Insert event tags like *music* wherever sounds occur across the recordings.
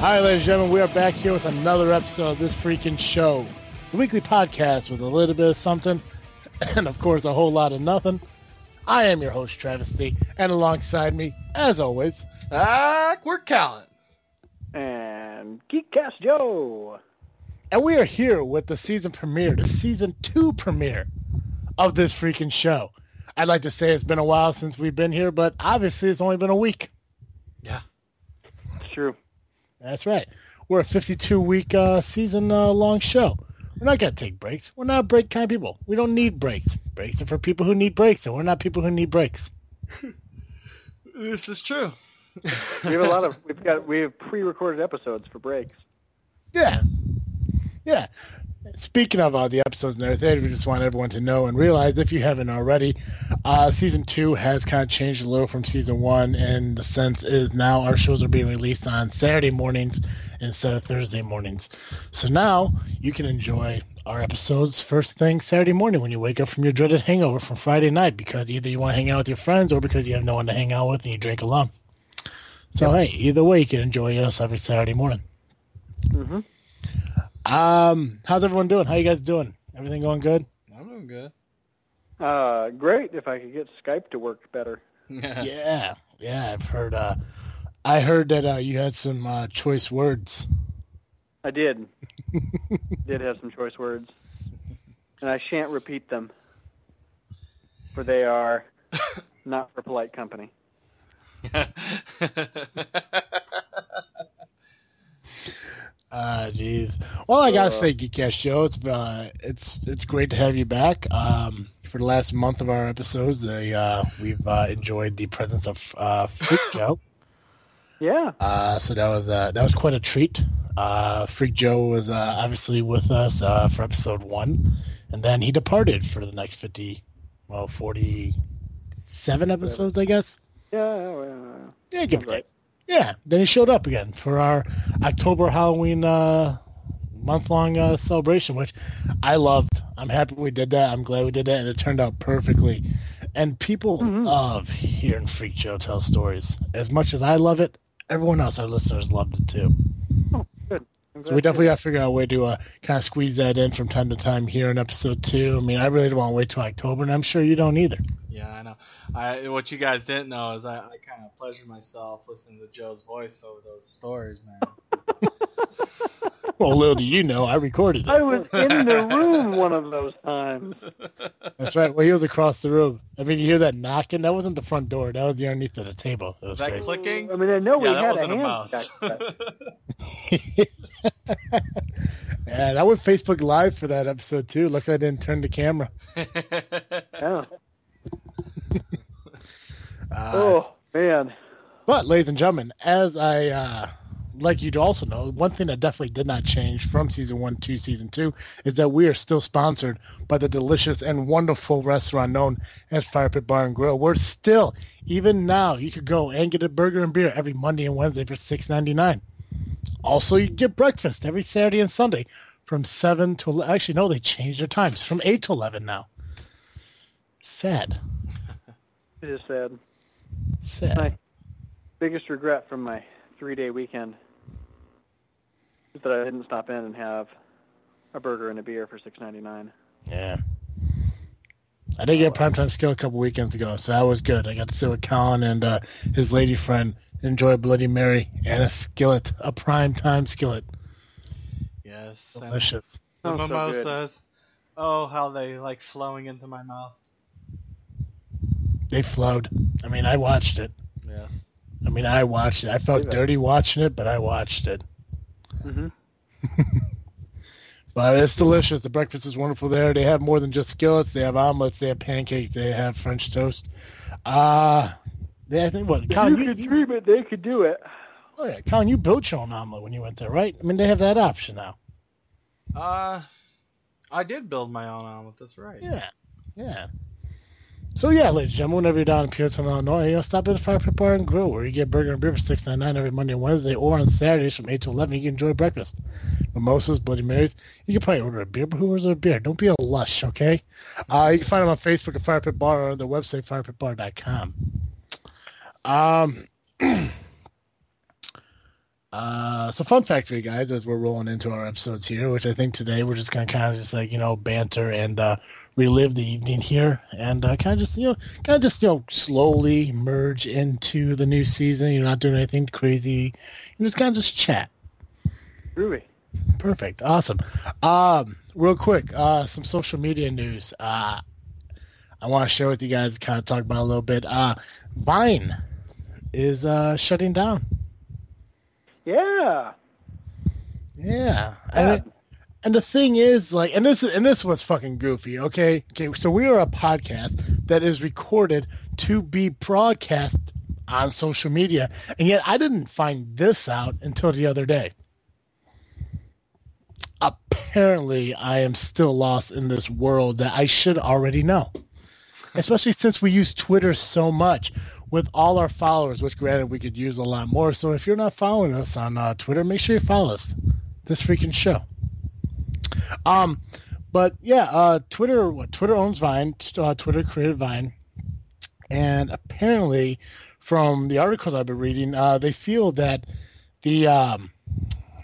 Hi, ladies and gentlemen. We are back here with another episode of this freaking show, the weekly podcast with a little bit of something, *coughs* and of course a whole lot of nothing. I am your host, Travesty, and alongside me, as always, Awkward Callan. And Geekcast Joe. and we are here with the season premiere, the season two premiere of this freaking show. I'd like to say it's been a while since we've been here, but obviously it's only been a week. Yeah. It's true. That's right. We're a 52 week uh, season uh, long show. We're not going to take breaks. We're not break kind of people. We don't need breaks. Breaks are for people who need breaks, and we're not people who need breaks. *laughs* This is true. We have a lot of we've got we have pre-recorded episodes for breaks. Yeah. Yeah. Speaking of uh, the episodes and everything, we just want everyone to know and realize, if you haven't already, uh, season two has kind of changed a little from season one, in the sense is now our shows are being released on Saturday mornings instead of Thursday mornings. So now you can enjoy our episodes first thing Saturday morning when you wake up from your dreaded hangover from Friday night, because either you want to hang out with your friends or because you have no one to hang out with and you drink alone. So hey, either way, you can enjoy us every Saturday morning. Mm-hmm. Um, how's everyone doing? How you guys doing? Everything going good? I'm doing good. Uh, great if I could get Skype to work better. *laughs* yeah, yeah. I've heard. Uh, I heard that uh, you had some uh, choice words. I did. *laughs* did have some choice words, and I shan't repeat them, for they are *laughs* not for polite company. Uh, jeez. Well, I gotta Uh, say, Geekcast Joe, it's uh, it's it's great to have you back. Um, for the last month of our episodes, uh, we've uh, enjoyed the presence of uh, Freak *laughs* Joe. Yeah. Uh, so that was uh, that was quite a treat. Uh, Freak Joe was uh, obviously with us uh, for episode one, and then he departed for the next fifty, well, forty-seven episodes, I guess. Yeah. well, Yeah, give or Sounds right. Yeah, then he showed up again for our October Halloween uh, month-long uh, celebration, which I loved. I'm happy we did that. I'm glad we did that, and it turned out perfectly. And people Mhm. love hearing Freak Joe tell stories. As much as I love it, everyone else, our listeners, loved it too. I'm So we definitely to- got to figure out a way to uh, kind of squeeze that in from time to time here in episode two. I mean, I really don't want to wait till October, and I'm sure you don't either. yeah, I know. I what you guys didn't know is I, I kind of pleasured myself listening to Joe's voice over those stories, man. *laughs* Well, little do you know, I recorded it. I was in the room one of those times. That's right. Well, he was across the room. I mean, you hear that knocking? That wasn't the front door. That was the underneath of the table. It was That crazy. clicking? I mean, I know we yeah, that had wasn't a a hand mouse. check, *laughs* and I went Facebook Live for that episode too. Look, I didn't turn the camera. yeah. *laughs* Uh, Oh man. But, ladies and gentlemen, as I uh, like you'd also know, one thing that definitely did not change from season one to season two is that we are still sponsored by the delicious and wonderful restaurant known as Fire Pit Bar and Grill. We're still, even now, you could go and get a burger and beer every Monday and Wednesday for six ninety nine. Also, you get breakfast every Saturday and Sunday from seven to 11. actually no, they changed their times from eight to eleven now. Sad, It is sad. sad. My biggest regret from my three-day weekend is that I didn't stop in and have a burger and a beer for six ninety nine. Yeah. I did get a primetime skill a couple weekends ago, so that was good. I got to sit with Colin and uh, his lady friend, enjoy a Bloody Mary and a skillet, a primetime skillet. yes. and Delicious. The Oh, so mimosas. Oh, how they like flowing into my mouth. They flowed. I mean, I watched it. Yes. I mean, I watched it. I felt dirty watching it, but I watched it. Mm-hmm. But it's delicious. The breakfast is wonderful there. They have more than just skillets. They have omelets. They have pancakes. They have French toast. Uh, they, I think what? If Colin, you you, could you- dream it, they could do it. oh yeah, Colin, you built your own omelet when you went there, right? I mean, they have that option now. Uh, I did build my own omelet. That's right. Yeah, yeah. So yeah, ladies and gentlemen, whenever you're down in Peotone, Illinois, stop at the Fire Pit Bar and Grill, where you get burger and beer for six ninety nine every Monday and Wednesday, or on Saturdays from eight to eleven. You can enjoy breakfast, mimosas, Bloody Marys. You can probably order a beer, but who orders a beer? Don't be a lush, okay? Uh, you can find them on Facebook at Fire Pit Bar or on their website firepitbar.com. Um, *clears throat* Uh, so fun fact for you guys as we're rolling into our episodes here, which I think today we're just gonna kind of just like you know banter and uh, relive the evening here, and uh, kind of just you know kind of just you know slowly merge into the new season. You're not doing anything crazy. You just kind of just chat. Groovy. Perfect. Awesome. Um, real quick, uh, some social media news. Uh, I want to share with you guys, kind of talk about a little bit. Uh, Vine is uh, shutting down. Yeah. Yeah. And, it, and the thing is, like, and this and this was fucking goofy. Okay. Okay. So we are a podcast that is recorded to be broadcast on social media, and yet I didn't find this out until the other day apparently I am still lost in this world that I should already know. *laughs* Especially since we use Twitter so much with all our followers, which granted we could use a lot more. So if you're not following us on uh, Twitter, make sure you follow us. This freaking show. Um, but yeah, uh, Twitter, what Twitter owns Vine. Uh, Twitter created Vine, and apparently, from the articles I've been reading, uh, they feel that the um,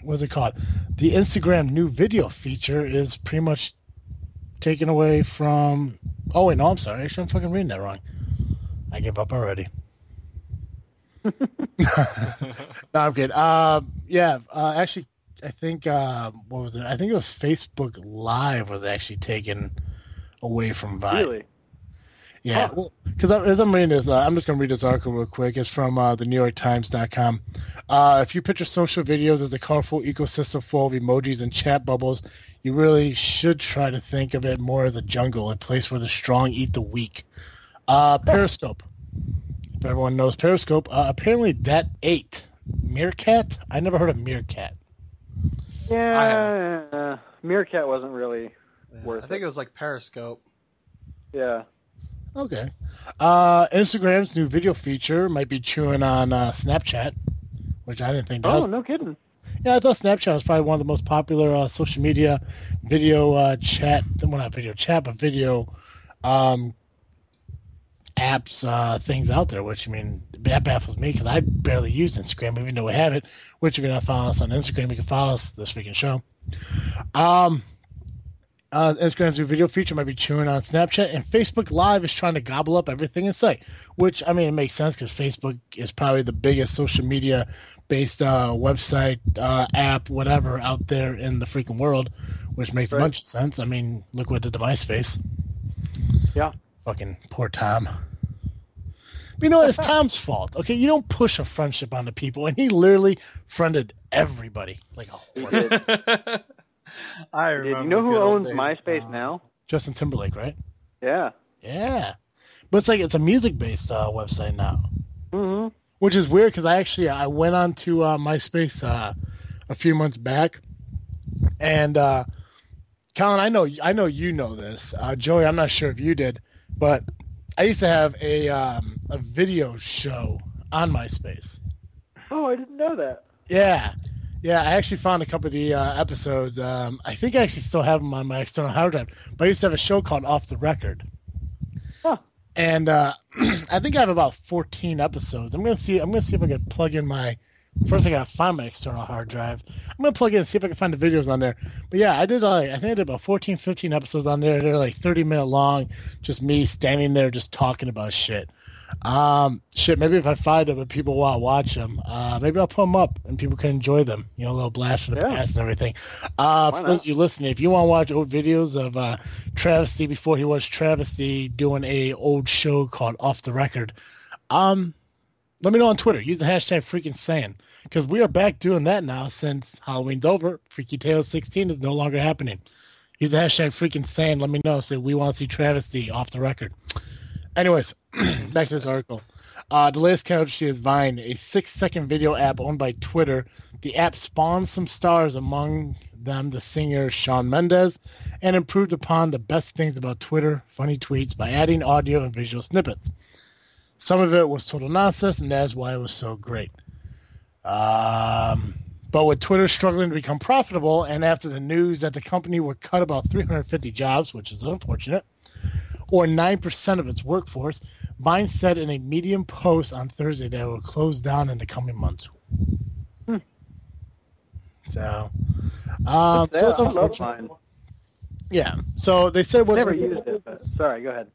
what's it called? The Instagram new video feature is pretty much taken away from. Oh wait, no, I'm sorry. Actually, I'm fucking reading that wrong. I give up already. *laughs* *laughs* no, I'm kidding. Uh, yeah, uh, actually, I think uh, what was it? I think it was Facebook Live was actually taken away from Vine. Really? Yeah, because well, as I'm reading this, uh, I'm just going to read this article real quick. It's from uh, the New York Times.com. Uh, if you picture social videos as a colorful ecosystem full of emojis and chat bubbles, you really should try to think of it more as a jungle, a place where the strong eat the weak. Uh, Periscope. If everyone knows Periscope, uh, apparently that ate Meerkat. I never heard of Meerkat. Yeah, Meerkat wasn't really Yeah, worth I think it. it was like Periscope. Yeah. Okay. Uh, Instagram's new video feature might be chewing on uh, Snapchat, which I didn't think. that Oh, was- no kidding. Yeah, I thought Snapchat was probably one of the most popular uh, social media video uh, chat, well not video chat, but video um, apps uh, things out there. Which I mean, that baffles me because I barely use Instagram, even though we have it. Which if you're not following us on Instagram, you can follow us this weekend show. Um, uh, Instagram's new video feature might be chewing on Snapchat, and Facebook Live is trying to gobble up everything in sight. Which I mean, it makes sense because Facebook is probably the biggest social media based uh, website, uh, app, whatever out there in the freaking world, which makes a Right. bunch of sense. I mean, look what the device face. Yeah. Fucking poor Tom. But you know? It's Tom's fault. Okay, you don't push a friendship onto people, and he literally friended everybody like a He whore. did. *laughs* I remember. you know who owns days MySpace Tom. now? Justin Timberlake, right? Yeah. Yeah, but it's like it's a music-based uh, website now. mm-hmm. which is weird because I actually I went on to uh, MySpace uh, a few months back, and uh, Colin, I know I know you know this. Uh, Joey, I'm not sure if you did, but I used to have a um, a video show on MySpace. Oh, I didn't know that. Yeah, yeah. I actually found a couple of the uh, episodes. Um, I think I actually still have them on my external hard drive. But I used to have a show called Off the Record. Huh. And uh, *clears throat* I think I have about 14 episodes. I'm gonna see. I'm gonna see if I can plug in my. First, I gotta find my external hard drive. I'm gonna plug in and see if I can find the videos on there. But yeah, I did. Like, I think I did about 14, 15 episodes on there. They're like 30 minute long. Just me standing there, just talking about shit. Um, shit. Maybe if I find them and people want to watch them, uh, maybe I'll put them up and people can enjoy them. You know, a little blast from the Yeah. past and everything. Uh, Why for those of you listening, if you want to watch old videos of uh, Travesty before he was Travesty doing a old show called Off the Record, um, let me know on Twitter. Use the hashtag freaking saying because we are back doing that now since Halloween's over. Freaky Tales 16 is no longer happening. Use the hashtag freaking saying. Let me know. Say we want to see Travesty off the record. Anyways, *clears throat* back to this article. Uh, the latest casualty is Vine, a six-second video app owned by Twitter. The app spawned some stars, among them the singer Shawn Mendes, and improved upon the best things about Twitter, funny tweets, by adding audio and visual snippets. Some of it was total nonsense, and that's why it was so great. Um, but with Twitter struggling to become profitable, and after the news that the company would cut about 350 jobs, which is unfortunate, or 9% of its workforce, Vine said in a Medium post on Thursday that it will close down in the coming months. Hmm. So, um, Yeah, so it's unfortunate. Yeah. So they said what? Never used it, but sorry, go ahead.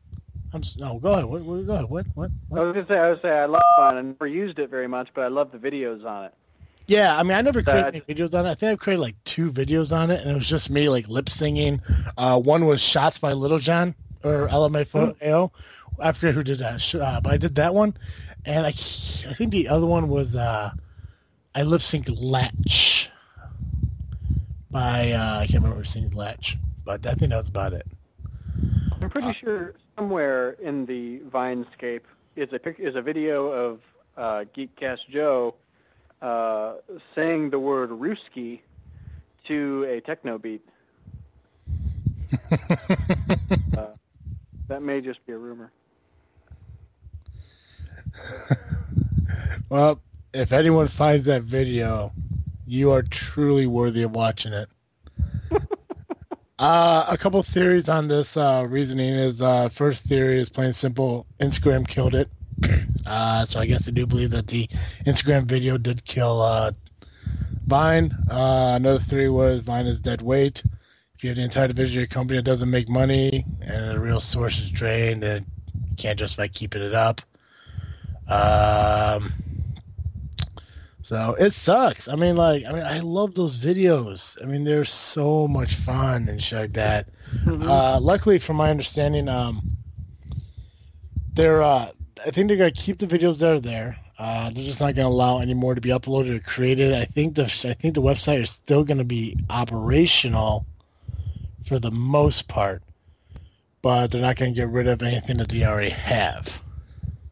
I'm, no, go ahead. What, what, go ahead. What? What? I was gonna say I was say I love Vine. I never used it very much, but I love the videos on it. Yeah, I mean, I never created Uh, any videos on it. I think I created like two videos on it, and it was just me like lip singing. Uh, one was "Shots" by Lil Jon or LMFAO. I forget who did that, uh, but I did that one, and I, I think the other one was uh, I lip synced "Latch" by uh, I can't remember who sings "Latch," but I think that was about it. I'm pretty sure somewhere in the Vinescape is a pic- is a video of uh, Geekcast Joe uh, saying the word "Ruski" to a techno beat. *laughs* Uh, that may just be a rumor. Well, if anyone finds that video, you are truly worthy of watching it. Uh, a couple theories on this uh, reasoning is uh, first theory is plain simple. Instagram killed it. *clears throat* Uh, so I guess I do believe that the Instagram video did kill uh, Vine. Uh, another theory was Vine is dead weight. If you have the entire division of your company that doesn't make money and the real source is drained, you can't justify keeping it up. Um, so it sucks. I mean, like, I mean, I love those videos. I mean, they're so much fun and shit like that. Uh, luckily, from my understanding, um, they're, uh, I think they're gonna keep the videos that are there. Uh, they're just not gonna allow any more to be uploaded or created. I think the, I think the website is still gonna be operational for the most part, but they're not gonna get rid of anything that they already have.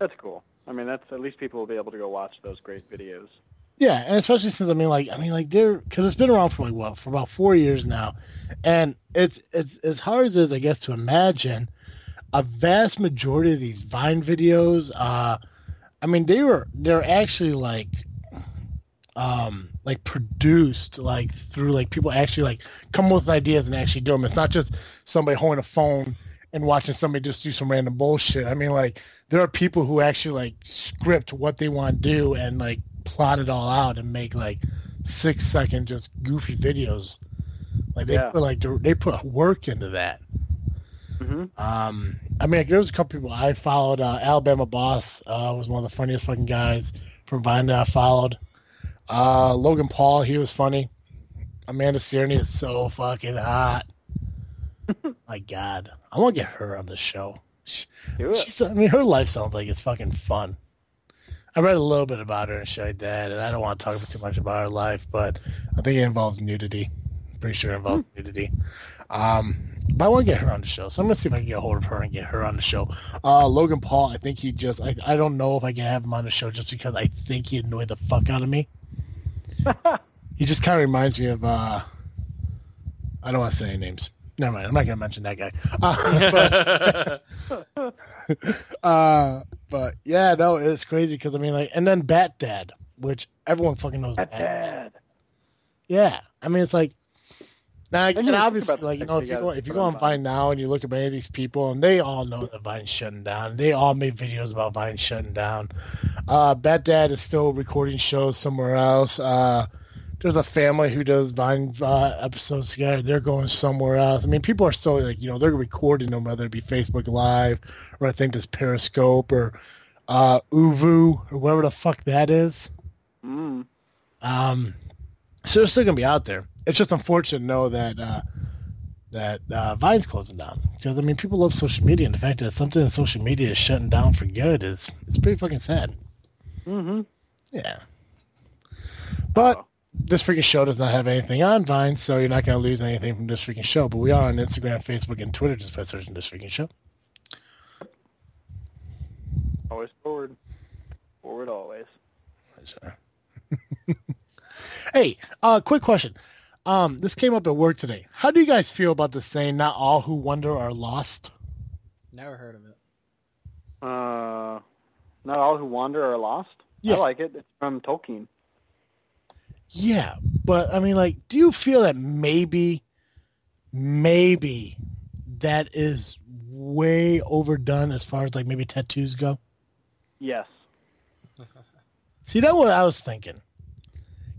That's cool. I mean, that's at least people will be able to go watch those great videos. Yeah, and especially since I mean, like, I mean, like, they're because it's been around for like what for about four years now, and it's it's as hard as it is, I guess, to imagine. A vast majority of these Vine videos, uh, I mean, they were they're actually like, um, like produced like through like people actually like come up with ideas and actually do them. It's not just somebody holding a phone and watching somebody just do some random bullshit. I mean, like, there are people who actually like script what they want to do and like plot it all out and make like six second just goofy videos. Like they Yeah. put like they put work into that. hmm Um, I mean, like, there was a couple people I followed. Uh, Alabama Boss uh, was one of the funniest fucking guys from Vine that I followed. Uh, Logan Paul, he was funny. Amanda Cerny is so fucking hot. *laughs* My God, I want to get her on the show. She, she's, I mean, her life sounds like it's fucking fun. I read a little bit about her and shit like that, and I don't want to talk too much about her life, but I think it involves nudity. Pretty sure it involves nudity. Um, but I want to get her on the show, so I'm gonna see if I can get a hold of her and get her on the show. Uh, Logan Paul, I think he just, I, I don't know if I can have him on the show just because I think he annoyed the fuck out of me. *laughs* he just kind of reminds me of, uh, I don't want to say any names. Never mind, I'm not gonna mention that guy. *laughs* Uh, *laughs* but, *laughs* uh, but yeah, no, it's crazy because I mean, like, and then Bat Dad, which everyone fucking knows. Bat Dad. Dad. Yeah, I mean, it's like now I again, obviously, like you know, if you go if you go on. Vine now and you look at many of these people, and they all know that Vine's shutting down. They all made videos about Vine shutting down. Uh, Bat Dad is still recording shows somewhere else. Uh, there's a family who does Vine uh, episodes together. They're going somewhere else. I mean, people are still like you know they're recording them, whether it be Facebook Live or I think this Periscope or uh, Uvu or whatever the fuck that is. Mm. Um, so they're still gonna be out there. It's just unfortunate to know that uh, that uh, Vine's closing down because I mean people love social media, and the fact that something in social media is shutting down for good is it's pretty fucking sad. hmm Yeah, but. This freaking show does not have anything on Vine, so you're not gonna lose anything from this freaking show. But we are on Instagram, Facebook, and Twitter just by searching this freaking show. Always forward. Forward always. Sorry. *laughs* hey, uh, quick question. Um, this came up at work today. How do you guys feel about the saying, "Not all who wander are lost"? Never heard of it. Uh, not all who wander are lost. Yeah. I like it. It's from Tolkien. Yeah, but I mean, like, do you feel that maybe, maybe that is way overdone as far as like maybe tattoos go? Yes. *laughs* See, that's what I was thinking.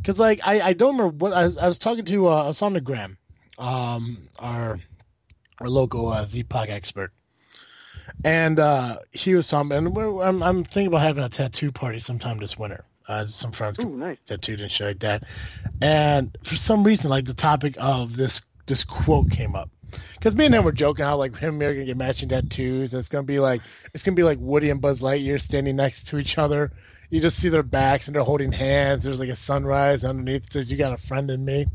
because like I, I don't remember what I was, I was talking to uh, I was on the gram, um, our our local uh, Z-Pac expert, and uh, he was talking, and I'm I'm thinking about having a tattoo party sometime this winter. Uh, some friends Ooh, nice. tattooed and shit like that, and for some reason, like the topic of this this quote came up. Because me and him were joking how like him and me are gonna get matching tattoos. And It's gonna be like it's gonna be like Woody and Buzz Lightyear standing next to each other. You just see their backs and they're holding hands. There's like a sunrise underneath. It says you got a friend in me.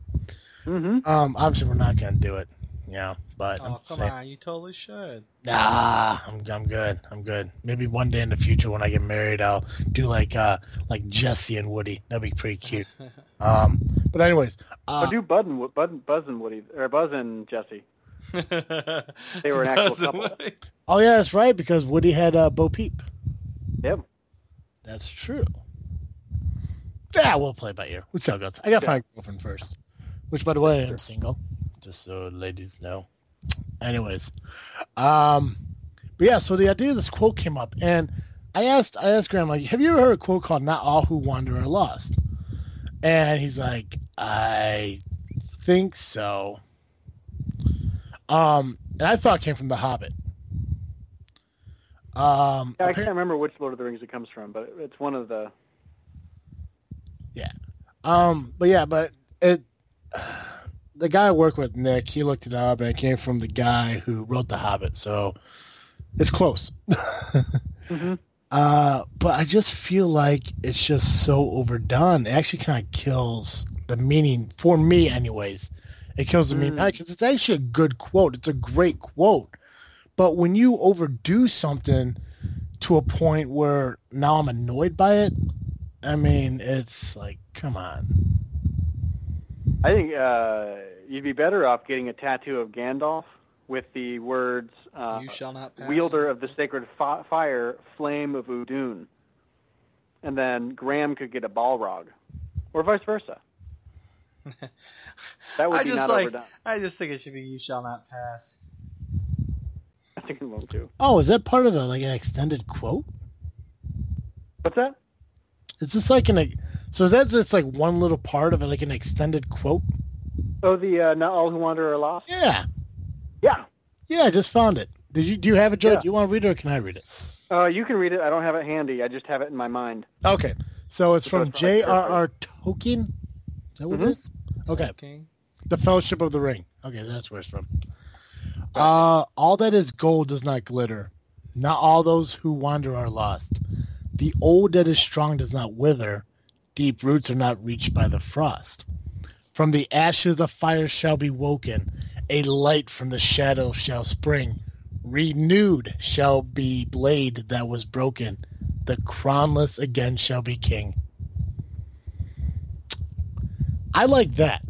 Mm-hmm. Um, obviously we're not gonna do it. Yeah, but I'm Oh come saying, on, you totally should. nah, I'm I'm good. I'm good. Maybe one day in the future when I get married, I'll do like uh like Jesse and Woody. That'd be pretty cute. *laughs* Um, but anyways, uh, Or do Bud and Wo- Bud, Buzz and Woody or Buzz and Jesse. *laughs* they were an actual couple. oh yeah, that's right because Woody had uh, Bo Peep. Yep. That's true. Yeah, we'll play by ear. We'll see how it goes. I got to Yeah. find a girlfriend first. Which, by the way, I'm single. Just so ladies know. Anyways, um, but yeah. So the idea of this quote came up, and I asked, I asked Graham, like, have you ever heard a quote called "Not all who wander are lost"? And he's like, I think so. Um, and I thought it came from The Hobbit. Um, Yeah, I can't remember which Lord of the Rings it comes from, but it's one of the. Yeah, um, but yeah, but it the guy I work with, Nick, he looked it up and it came from the guy who wrote The Hobbit, so it's close. *laughs* Mm-hmm. uh, but I just feel like it's just so overdone. It actually kind of kills the meaning for me, anyways. It kills the meaning Mm. because it's actually a good quote. It's a great quote, but when you overdo something to a point where now I'm annoyed by it, I mean, it's like, come on. I think uh, you'd be better off getting a tattoo of Gandalf with the words uh, you shall not pass. "Wielder of the Sacred fi- Fire, Flame of Udun," and then Graham could get a Balrog, or vice versa. *laughs* That would I be just not like. overdone. I just think it should be you shall not pass. I think it won't too. Oh, is that part of a, like an extended quote? What's that? Is this like an so is that just like one little part of it, like an extended quote? Oh, the uh, "Not all who wander are lost." Yeah, Yeah, yeah, I just found it. Did you do you have it, Joe? Yeah. Do you want to read it or can I read it? uh, you can read it. I don't have it handy. I just have it in my mind. Okay, so it's from it's from, J.R.R. Tolkien. Is that what Mhm. it is? Okay, King. The Fellowship of the Ring. Okay, that's where it's from. Uh, all that is gold does not glitter. Not all those who wander are lost. The old that is strong does not wither. Deep roots are not reached by the frost. From the ashes a fire shall be woken. A light from the shadow shall spring. Renewed shall be blade that was broken. The crownless again shall be king. I like that.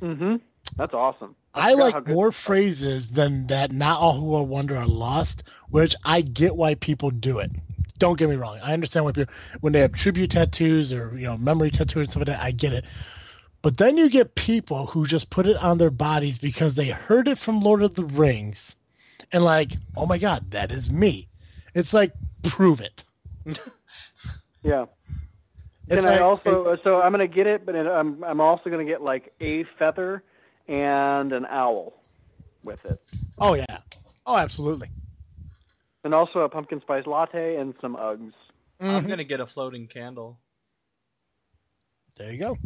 Mm-hmm. That's awesome. I how like more phrases than that. Not all who are wonder are lost, which I get why people do it. Don't get me wrong. I understand why people when they have tribute tattoos or you know memory tattoos and stuff like that. I get it. But then you get people who just put it on their bodies because they heard it from Lord of the Rings, and like, oh my God, that is me. It's like prove it. *laughs* Yeah. It's Can like- I also? So I'm gonna get it, but I'm I'm also gonna get like a feather and an owl with it, oh yeah. Oh, absolutely. And also a pumpkin spice latte and some Uggs. I'm Mhm. gonna get a floating candle. There you go.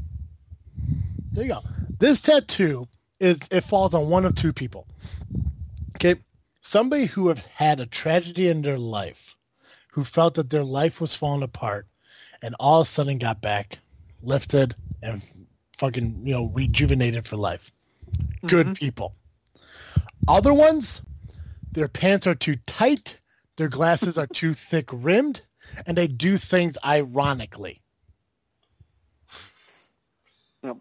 There you go. This tattoo is it falls on one of two people. Okay, somebody who have had a tragedy in their life, who felt that their life was falling apart, and all of a sudden got back, lifted, and fucking you know rejuvenated for life. Good Mhm. people. Other ones, their pants are too tight, their glasses are too thick rimmed, and they do things ironically.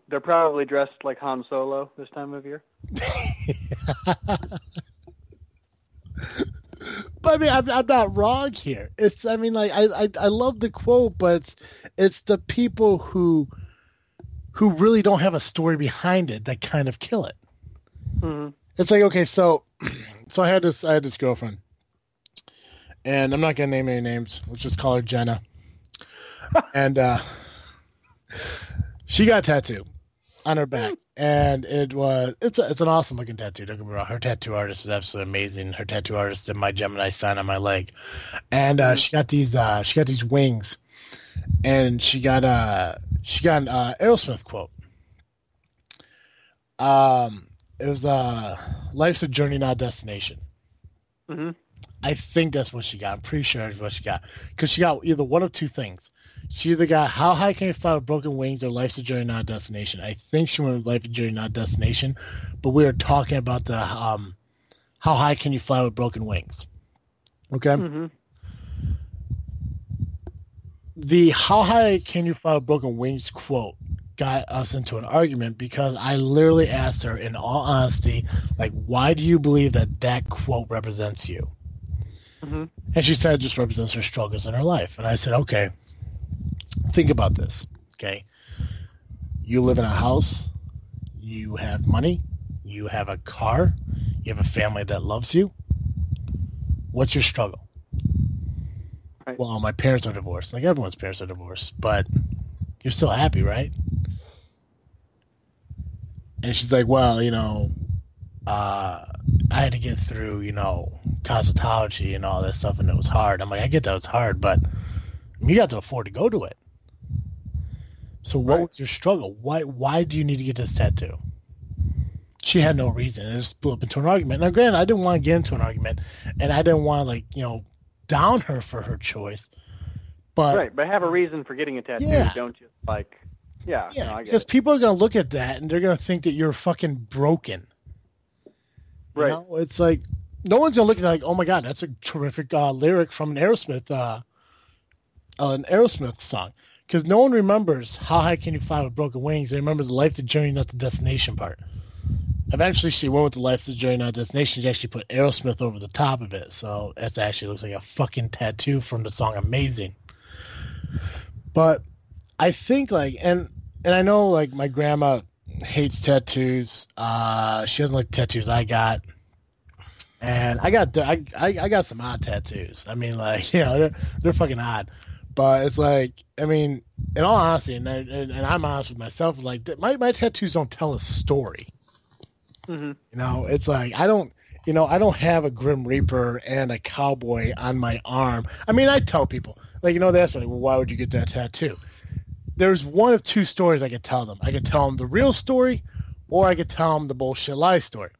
They're probably dressed like Han Solo this time of year. *laughs* But I mean, I'm, I'm not wrong here. It's, I mean, like, I, I, I love the quote, but it's, it's the people who, who really don't have a story behind it that kind of kill it. hmm It's like, okay, so, *clears throat* so I had this, I had this girlfriend, and I'm not gonna name any names. Let's just call her Jenna. *laughs* and uh, she got a tattoo on her back, and it was it's a, it's an awesome looking tattoo. Don't get me wrong. Her tattoo artist is absolutely amazing. Her tattoo artist did my Gemini sign on my leg, and uh, she got these uh, she got these wings, and she got uh she got an uh, Aerosmith quote. Um, it was uh, "Life's a journey, not a destination." hmm I think that's what she got. I'm pretty sure that's what she got. Because she got either one of two things. She either got How High Can You Fly with Broken Wings or Life's a Journey, Not a Destination. I think she went with Life's a Journey, Not a Destination. But we were talking about the um, How High Can You Fly with Broken Wings. Okay? hmm The How High Can You Fly with Broken Wings quote got us into an argument because I literally asked her in all honesty, like, why do you believe that that quote represents you? Hmm And she said it just represents her struggles in her life. And I said, okay, think about this. Okay. You live in a house. You have money. You have a car. You have a family that loves you. What's your struggle? Right. Well, my parents are divorced. Like everyone's parents are divorced, but you're still happy, right? And she's like, well, you know, uh, I had to get through, you know, cosmetology and all that stuff, and it was hard. I'm like, I get that it's hard, but you got to afford to go to it. So what Right. was your struggle? Why why do you need to get this tattoo? She had no reason. It just blew up into an argument. Now, granted, I didn't want to get into an argument, and I didn't want to like you know down her for her choice. But right, but have a reason for getting a tattoo, Yeah. don't you? Like, yeah, yeah, no, because it. people are gonna look at that and they're gonna think that you're fucking broken. You Right. know? It's like no one's gonna look at it like, oh my god, that's a terrific uh, lyric from an Aerosmith, uh, uh, an Aerosmith song. Because no one remembers how high can you fly with broken wings. They remember the life, the journey, not the destination part. Eventually, she went with the life, the journey, not the destination. She actually put Aerosmith over the top of it, so it actually looks like a fucking tattoo from the song "Amazing." But I think like, and and I know like my grandma hates tattoos. Uh, she doesn't like tattoos I got. And I got I, I I got some odd tattoos. I mean, like *laughs* you know, they're they're fucking odd. But it's like, I mean, in all honesty, and I, and, and I'm honest with myself, like my my tattoos don't tell a story. hmm You know, it's like I don't, you know, I don't have a Grim Reaper and a cowboy on my arm. I mean, I tell people, like, you know, that's like, well, why would you get that tattoo? There's one of two stories I could tell them. I could tell them the real story, or I could tell them the bullshit lie story.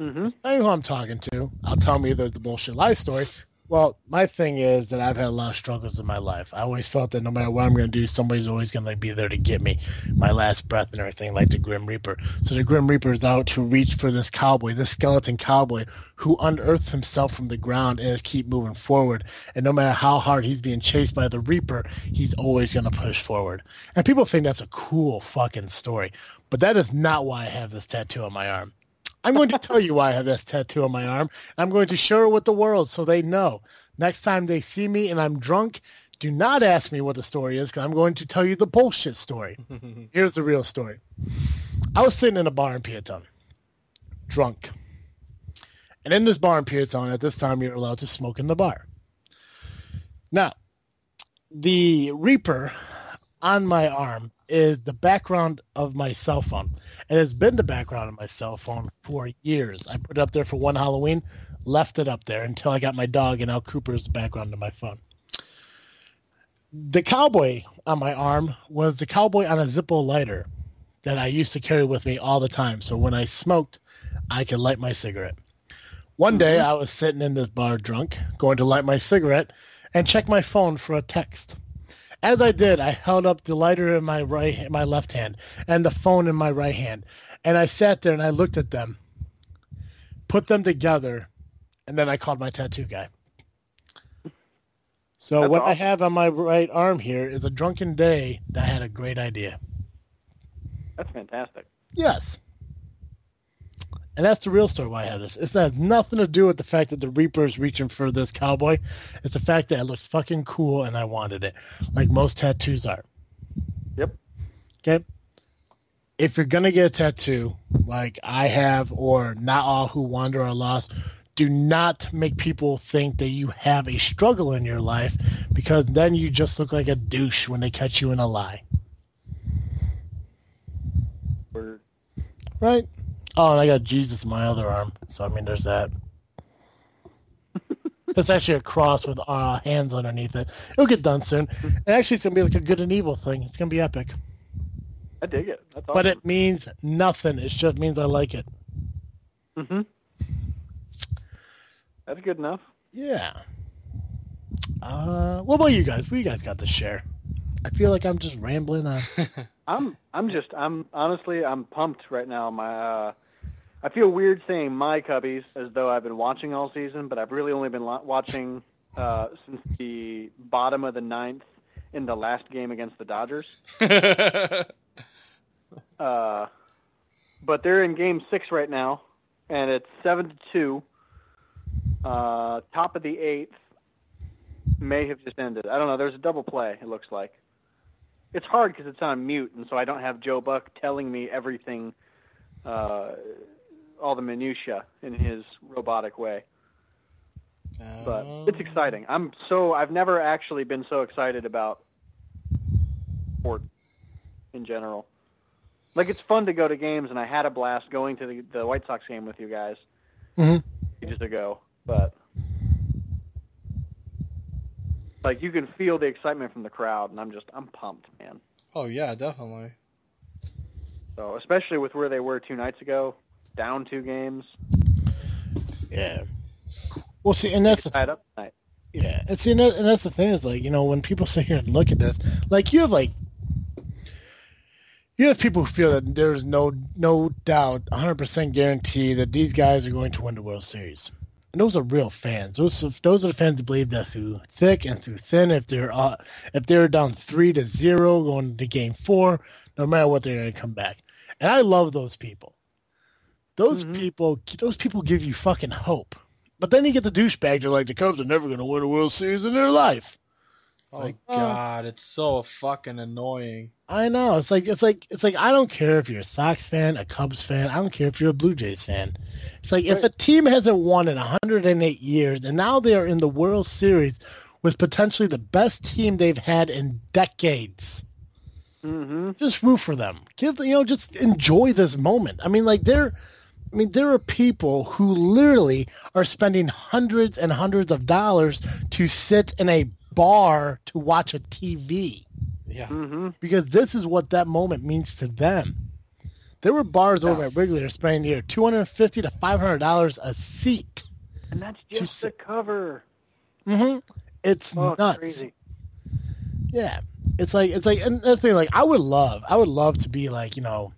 Hmm I know who I'm talking to. I'll tell them either the bullshit lie story. Well, my thing is that I've had a lot of struggles in my life. I always felt that no matter what I'm going to do, somebody's always going to be there to get me, my last breath and everything, like the Grim Reaper. So the Grim Reaper is out to reach for this cowboy, this skeleton cowboy, who unearthed himself from the ground and keep moving forward. And no matter how hard he's being chased by the Reaper, he's always going to push forward. And people think that's a cool fucking story, but that is not why I have this tattoo on my arm. I'm going to tell you why I have this tattoo on my arm. I'm going to share it with the world so they know. Next time they see me and I'm drunk, do not ask me what the story is because I'm going to tell you the bullshit story. *laughs* Here's the real story. I was sitting in a bar in Peotone, drunk. And in this bar in Peotone, at this time, you're allowed to smoke in the bar. Now, the Reaper on my arm is the background of my cell phone. And it's been the background of my cell phone for years. I put it up there for one Halloween, left it up there until I got my dog, and now Cooper is the background of my phone. The cowboy on my arm was the cowboy on a Zippo lighter that I used to carry with me all the time. So when I smoked, I could light my cigarette. One day mm-hmm. I was sitting in this bar drunk, going to light my cigarette, and check my phone for a text. As I did, I held up the lighter in my right, my left hand, and the phone in my right hand, and I sat there and I looked at them, put them together, and then I called my tattoo guy. So That's what I have on my right arm here is a drunken day that had a great idea. That's fantastic. Yes. And that's the real story why I have this. It has nothing to do with the fact that the Reaper is reaching for this cowboy. It's the fact that it looks fucking cool and I wanted it, like most tattoos are. Yep. Okay. If you're going to get a tattoo, like I have, or not all who wander are lost, do not make people think that you have a struggle in your life because then you just look like a douche when they catch you in a lie. Word. Right? Oh, and I got Jesus in my other arm. So, I mean, there's that. *laughs* It's actually a cross with uh, hands underneath it. It'll get done soon. And actually, it's going to be like a good and evil thing. It's going to be epic. I dig it. That's awesome. But it means nothing. It just means I like it. hmm That's good enough. Yeah. Uh, what about you guys? What you guys got to share? I feel like I'm just rambling on. *laughs* I'm I'm just I'm honestly I'm pumped right now. My uh, I feel weird saying my Cubbies as though I've been watching all season, but I've really only been lo- watching uh, since the bottom of the ninth in the last game against the Dodgers. *laughs* Uh, but they're in game six right now, and it's seven to two. Uh, top of the eighth may have just ended. I don't know. There's a double play. It looks like. It's hard because it's on mute, and so I don't have Joe Buck telling me everything, uh, all the minutia in his robotic way. But it's exciting. I'm so I've never actually been so excited about sport in general. Like it's fun to go to games, and I had a blast going to the, the White Sox game with you guys hmm ages ago. But like you can feel the excitement from the crowd, and I'm just I'm pumped, man. Oh yeah, definitely. So especially with where they were two nights ago, down two games, Yeah. Well, see, and that's the tied up tonight. Yeah, and see, and, that, and that's the thing is like you know when people sit here and look at this, like you have like you have people who feel that there's no no doubt, 100% guarantee that these guys are going to win the World Series. And those are real fans. Those those are the fans that believe that through thick and through thin, if they're uh, if they're down three to zero going to Game Four, no matter what, they're going to come back. And I love those people. Those Mhm. people, those people give you fucking hope. But then you get the douchebags. They're like, the Cubs are never going to win a World Series in their life. It's Oh like, oh, God, it's so fucking annoying. I know. It's like it's like it's like I don't care if you're a Sox fan, a Cubs fan. I don't care if you're a Blue Jays fan. It's like if a team hasn't won in 108 years and now they are in the World Series with potentially the best team they've had in decades, Mm-hmm. just root for them. Give you know, just enjoy this moment. I mean, like there, I mean, there are people who literally are spending hundreds and hundreds of dollars to sit in a bar to watch a TV Yeah. Mm-hmm. because this is what that moment means to them. There were bars over at Wrigley that are spending here two hundred and fifty to five hundred dollars a seat. And that's To just the sit- cover. hmm It's Oh, nuts. crazy. Yeah, it's like it's like and the thing like I would love I would love to be like you know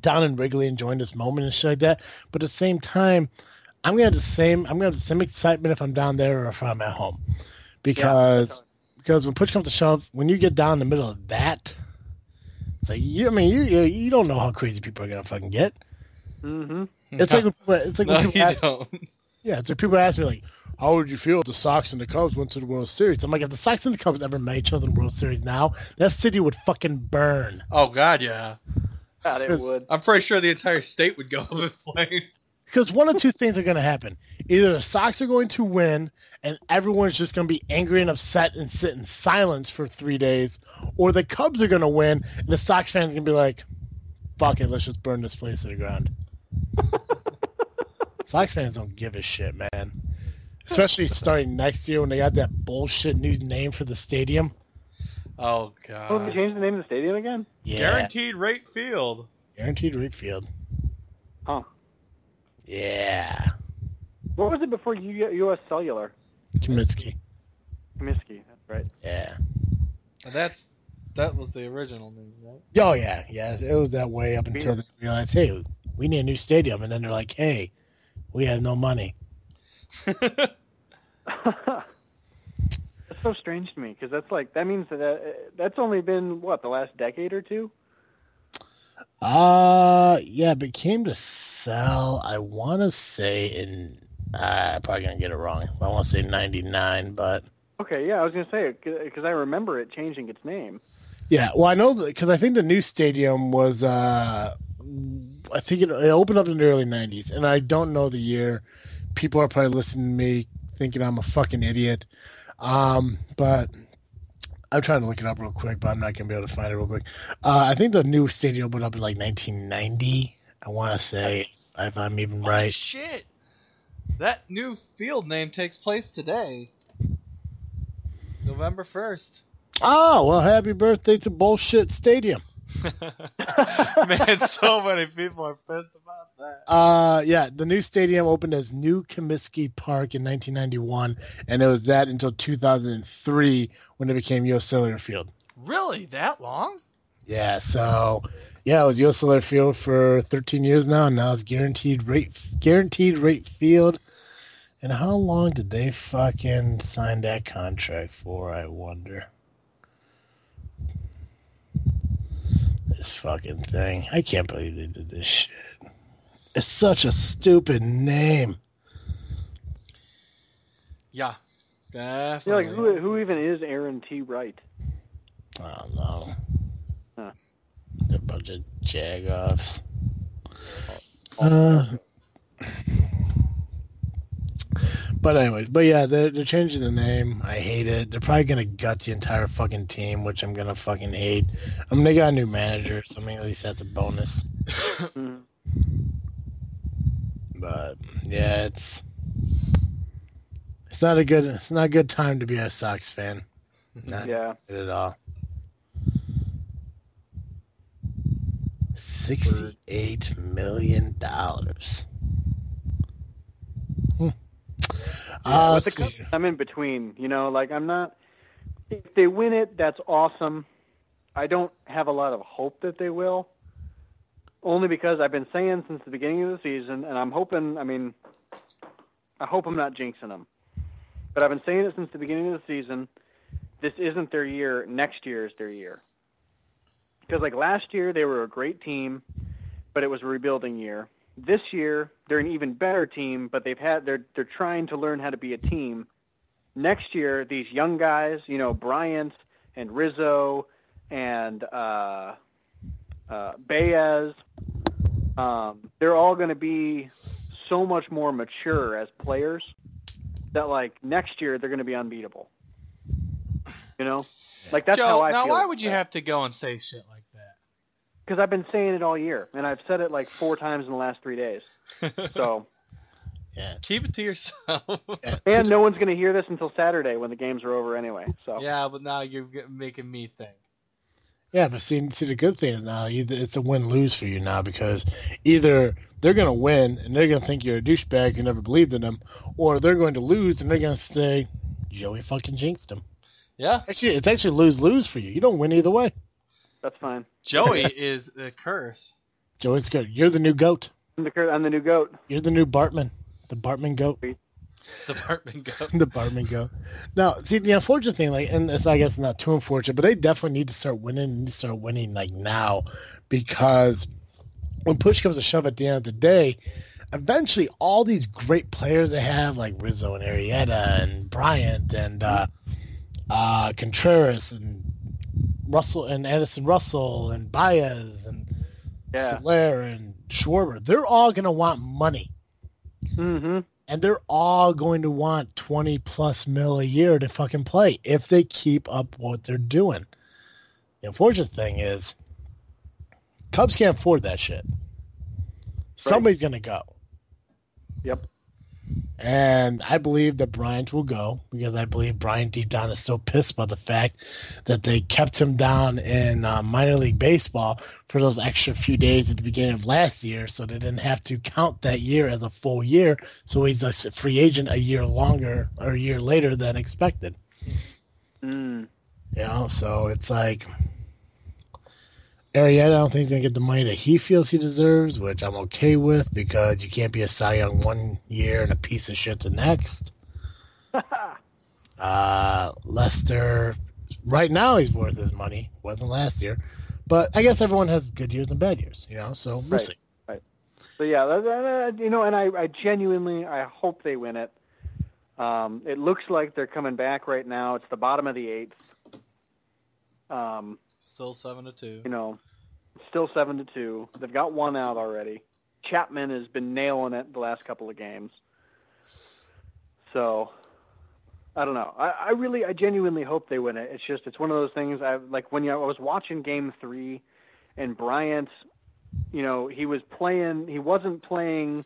down in Wrigley enjoying this moment and shit like that. But at the same time, I'm gonna have the same I'm gonna have the same excitement if I'm down there or if I'm at home because because when push comes to shove, when you get down in the middle of that, it's like you I mean you you, you don't know how crazy people are gonna fucking get. Mm-hmm. It's like when it's like *laughs* no, when people you ask, don't. yeah, it's like people ask me like, how would you feel if the Sox and the Cubs went to the World Series? I'm like, if the Sox and the Cubs ever met each other in the World Series now, that city would fucking burn. Oh God, yeah. God, it would. I'm pretty sure the entire state would go up in flames. Because one of two things are going to happen. Either the Sox are going to win and everyone's just going to be angry and upset and sit in silence for three days, or the Cubs are going to win and the Sox fans are going to be like, fuck it, let's just burn this place to the ground. *laughs* Sox fans don't give a shit, man. Especially starting next year when they got that bullshit new name for the stadium. Oh Oh, they God. changed the name of the stadium again? Yeah. Guaranteed rate field. Guaranteed rate field. Huh. Yeah. What was it before U- U.S. Cellular? Kaminsky. Comiskey, that's right. Yeah. That's that was the original name, right? Oh yeah, yeah. It was that way up until they realized, hey, we need a new stadium, and then they're like, hey, we have no money. *laughs* that's so strange to me because that's like that means that uh, that's only been what the last decade or two. Uh, yeah, but it came to sell. I want to say in. Uh, I'm probably gonna get it wrong. I want to say '99, but Okay, yeah, I was gonna say because I remember it changing its name. yeah. Well, I know because I think the new stadium was. uh I think it, it opened up in the early '90s, and I don't know the year. People are probably listening to me thinking I'm a fucking idiot. Um, but I'm trying to look it up real quick, but I'm not gonna be able to find it real quick. Uh, I think the new stadium opened up in like 1990, I want to say, if I'm even Holy right. shit! That new field name takes place today, November first. Oh, well, happy birthday to Bullshit Stadium. *laughs* Man, so many people are pissed about that. Uh, yeah, the new stadium opened as New Comiskey Park in 1991, and it was that until 2003 when it became U.S. Cellular Field. Really, that long? Yeah, so yeah, it was U.S. Cellular Field for 13 years now, and now it's guaranteed rate guaranteed rate field. And how long did they fucking sign that contract for? I wonder. This fucking thing. I can't believe they did this shit. It's such a stupid name. Yeah, Definitely. Yeah, like who who even is Aaron T. Wright? I don't know. Huh. They're a bunch of jagoffs. Uh, but anyways, but yeah, they're, they're changing the name. I hate it. They're probably gonna gut the entire fucking team, which I'm gonna fucking hate. I mean, they got a new manager, so I mean, at least that's a bonus. *laughs* But yeah, it's it's not a good it's not a good time to be a Sox fan. Not Yeah. good at all. Sixty-eight million dollars. Yeah, Uh, with the Cubs. I'm in between. You know, like I'm not. If they win it, that's awesome. I don't have a lot of hope that they will. Only because I've been saying since the beginning of the season, and I'm hoping. I mean, I hope I'm not jinxing them, but I've been saying it since the beginning of the season. This isn't their year. Next year is their year. Because like last year, they were a great team, but it was a rebuilding year. This year, they're an even better team, but they've had they're they're trying to learn how to be a team. Next year, these young guys, you know, Bryant and Rizzo and uh, uh, Baez, um, they're all going to be so much more mature as players that like next year they're going to be unbeatable. You know, like that's Joe, how I now feel. why would you have to go and say shit like Because I've been saying it all year, and I've said it like four times in the last three days. So, *laughs* Yeah. Keep it to yourself. *laughs* and no one's going to hear this until Saturday when the games are over anyway. So, yeah, but now you're making me think. Yeah, but see, see, the good thing is now either it's a win-lose for you now because either they're going to win and they're going to think you're a douchebag who never believed in them, or they're going to lose and they're going to say, Joey fucking jinxed him. Yeah, Actually, it's actually lose-lose for you. You don't win either way. That's fine. Joey is the curse. Joey's good. You're the new goat. I'm the, cur- I'm the new goat. You're the new Bartman. The Bartman goat. *laughs* The Bartman goat. *laughs* the Bartman goat. Now, see, the unfortunate thing, like, and it's, I guess, not too unfortunate, but they definitely need to start winning. Need to start winning like now, because when push comes to shove at the end of the day, eventually all these great players they have, like Rizzo and Arrieta and Bryant and uh, uh, Contreras and Russell and Addison Russell and Baez and Yeah. Soler and Schwarber, they're all going to want money. Mm-hmm. And they're all going to want 20 plus mil a year to fucking play if they keep up what they're doing. The unfortunate thing is, Cubs can't afford that shit. Somebody's going to go. Yep. And I believe that Bryant will go because I believe Bryant deep down is still pissed by the fact that they kept him down in uh, minor league baseball for those extra few days at the beginning of last year, so they didn't have to count that year as a full year. So he's a free agent a year longer or a year later than expected. Mm. You know, so it's like Arrieta, I don't think he's gonna get the money that he feels he deserves, which I'm okay with because you can't be a Cy Young one year and a piece of shit the next. *laughs* Uh, Lester, right now he's worth his money. Wasn't last year, but I guess everyone has good years and bad years, you know. So we'll Right. see. So yeah, that- you know, and I, I genuinely, I hope they win it. Um, it looks like they're coming back right now. It's the bottom of the eighth. Um, Still seven to two. you know, still seven to two. They've got one out already. Chapman has been nailing it the last couple of games. So, I don't know. I, I really, I genuinely hope they win it. It's just, it's one of those things. I like when you, I was watching Game Three, and Bryant you know, he was playing. He wasn't playing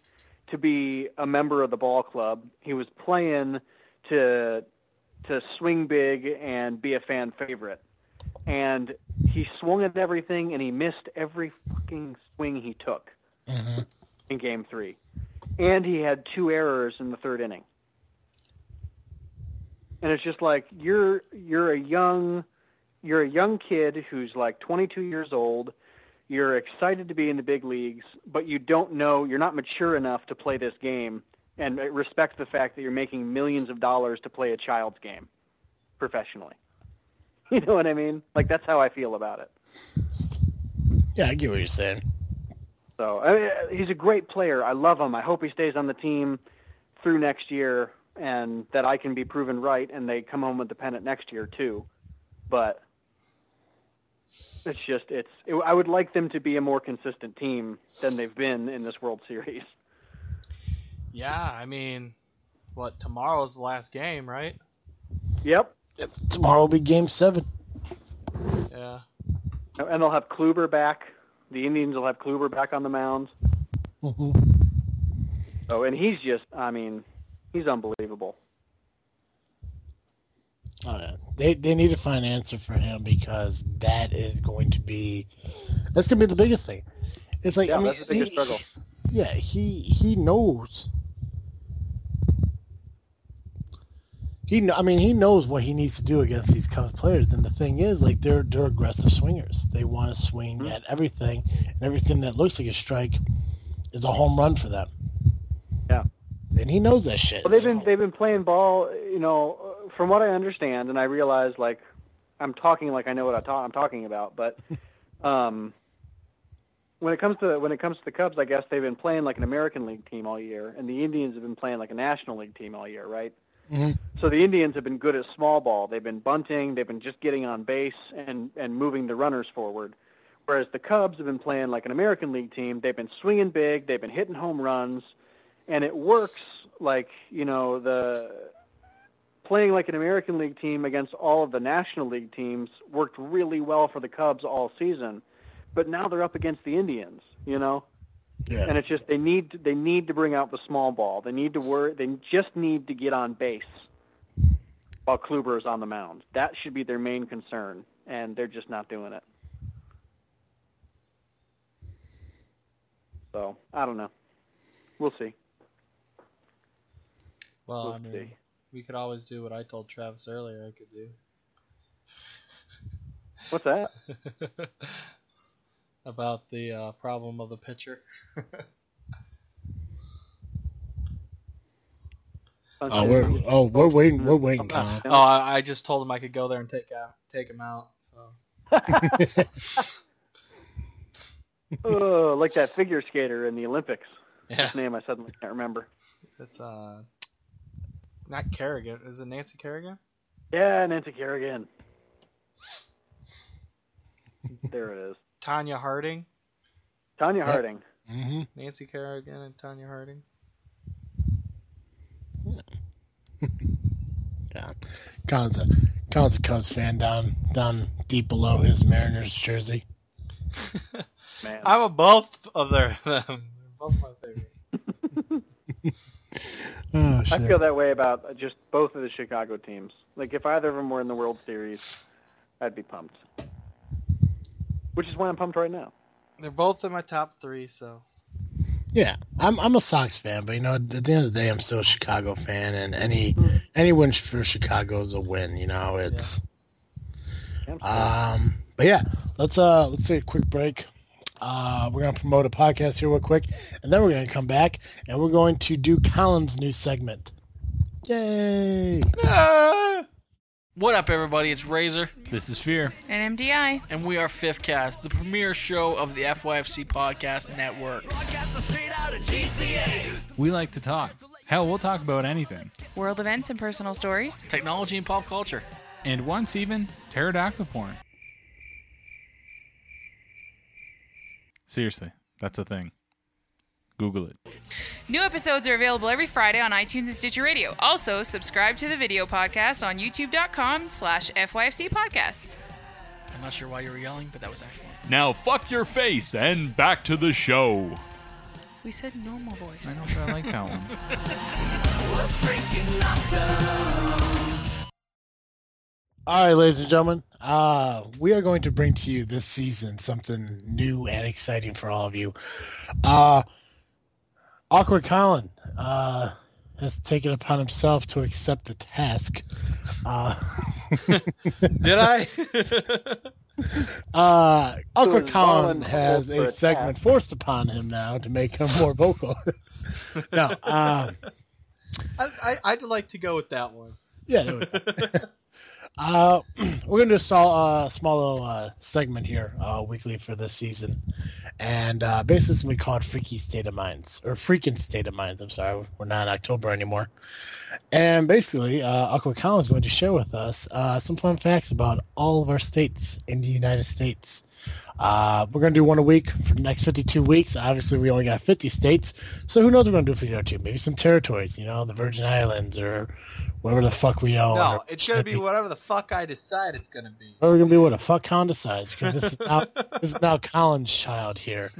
to be a member of the ball club. He was playing to to swing big and be a fan favorite. And he swung at everything, and he missed every fucking swing he took Mhm. in Game Three. And he had two errors in the third inning. And it's just like you're you're a young you're a young kid who's like 22 years old. You're excited to be in the big leagues, but you don't know you're not mature enough to play this game and respect the fact that you're making millions of dollars to play a child's game professionally. *laughs* You know what I mean? Like that's how I feel about it. Yeah, I get what you're saying. So I mean, he's a great player. I love him. I hope he stays on the team through next year, and that I can be proven right, and they come home with the pennant next year too. But it's just it's. It, I would like them to be a more consistent team than they've been in this World Series. Yeah, I mean, what tomorrow's the last game, right? Yep, Yep. Tomorrow will be Game Seven. Yeah. and they'll have Kluber back. The Indians will have Kluber back on the mound. hmm Oh, and he's just. I mean, he's unbelievable. Oh. They they need to find an answer for him because that is going to be that's gonna be the biggest thing. It's like Yeah, I mean, that's the biggest he- struggle. Yeah, he he knows. He, I mean, he knows what he needs to do against these Cubs players, and the thing is, like, they're they're aggressive swingers. They want to swing Mhm. at everything, and everything that looks like a strike is a home run for them. Yeah. and he knows that shit. Well, they've been they've been playing ball. You know, from what I understand, and I realize like I'm talking like I know what I ta- I'm talking about, but *laughs* um, when it comes to when it comes to the Cubs, I guess they've been playing like an American League team all year, and the Indians have been playing like a National League team all year, right? Mhm. So the Indians have been good at small ball. They've been bunting. They've been just getting on base and and moving the runners forward. Whereas the Cubs have been playing like an American League team. They've been swinging big. They've been hitting home runs, and it works like you know the playing like an American League team against all of the National League teams worked really well for the Cubs all season. But now they're up against the Indians, you know, yeah. and it's just they need they need to bring out the small ball. They need to work. They just need to get on base while Kluber is on the mound. That should be their main concern, and they're just not doing it. So I don't know. We'll see. Well, We'll I mean, see. we could always do what I told Travis earlier. I could do. What's that? *laughs* do about the uh, problem of the pitcher. *laughs* oh, we're oh we're waiting we're waiting, oh, I, I just told him I could go there and take out take him out. So *laughs* *laughs* oh, like that figure skater in the Olympics. yeah, His name I suddenly can't remember. it's uh not Kerrigan. Is it Nancy Kerrigan? Yeah, Nancy Kerrigan. there it is. Tonya Harding. Tonya Yep. Harding. hmm Nancy Kerrigan and Tonya Harding. *laughs* Yeah. Colin's a Colin's a Cubs fan down down deep below his Mariners jersey. *laughs* Man. I'm a both of their them. *laughs* Both my favorite. Oh I feel that way about just both of the Chicago teams. Like if either of them were in the World Series, I'd be pumped. Which is why I'm pumped right now. They're both in my top three, so Yeah, I'm I'm a Sox fan, but you know, at the end of the day, I'm still a Chicago fan, and any Hmm. any win for Chicago is a win. You know, it's Absolutely. um. But yeah, let's uh let's take a quick break. Uh, we're gonna promote a podcast here real quick, and then we're gonna come back and we're going to do Colin's new segment. Yay! Ah! What up, everybody? It's Razor, This is Fear. And MDI. and we are Fifth Cast, the premier show of the FYFC Podcast Network. We like to talk. Hell, we'll talk about anything. World events and personal stories. Technology and pop culture. And once even, pterodactyl porn. Seriously, that's a thing. Google it. New episodes are available every Friday on iTunes and Stitcher Radio. Also, subscribe to the video podcast on youtube.com slash FYFC podcasts. I'm not sure why you were yelling, but that was excellent. Now fuck your face and back to the show. We said normal voice. I know, but I like that one. *laughs* All right, ladies and gentlemen, uh, we are going to bring to you this season something new and exciting for all of you. Uh, Awkward Colin uh, has taken upon himself to accept the task. Uh, *laughs* Did I? *laughs* uh, Awkward Colin Colin has a a segment task. forced upon him now to make him more vocal. *laughs* no, uh, I, I I'd like to go with that one. yeah. Uh, *clears throat* we're gonna do a small, uh, small little uh, segment here uh, weekly for this season, and uh, basically we call it "Freaky State of Minds" or "Freaking State of Minds." I'm sorry, we're not in October anymore. And basically, uh, Awkward Colin is going to share with us uh, some fun facts about all of our states in the United States. Uh, we're going to do one a week for the next 52 weeks. Obviously, we only got 50 states, so who knows what we're going to do for year two? Maybe some territories, you know, the Virgin Islands or wherever the fuck we own. no, it's gonna be whatever the fuck I decide it's gonna be. or we're gonna be what the fuck Colin decides because this is now *laughs* this is now Colin's child here.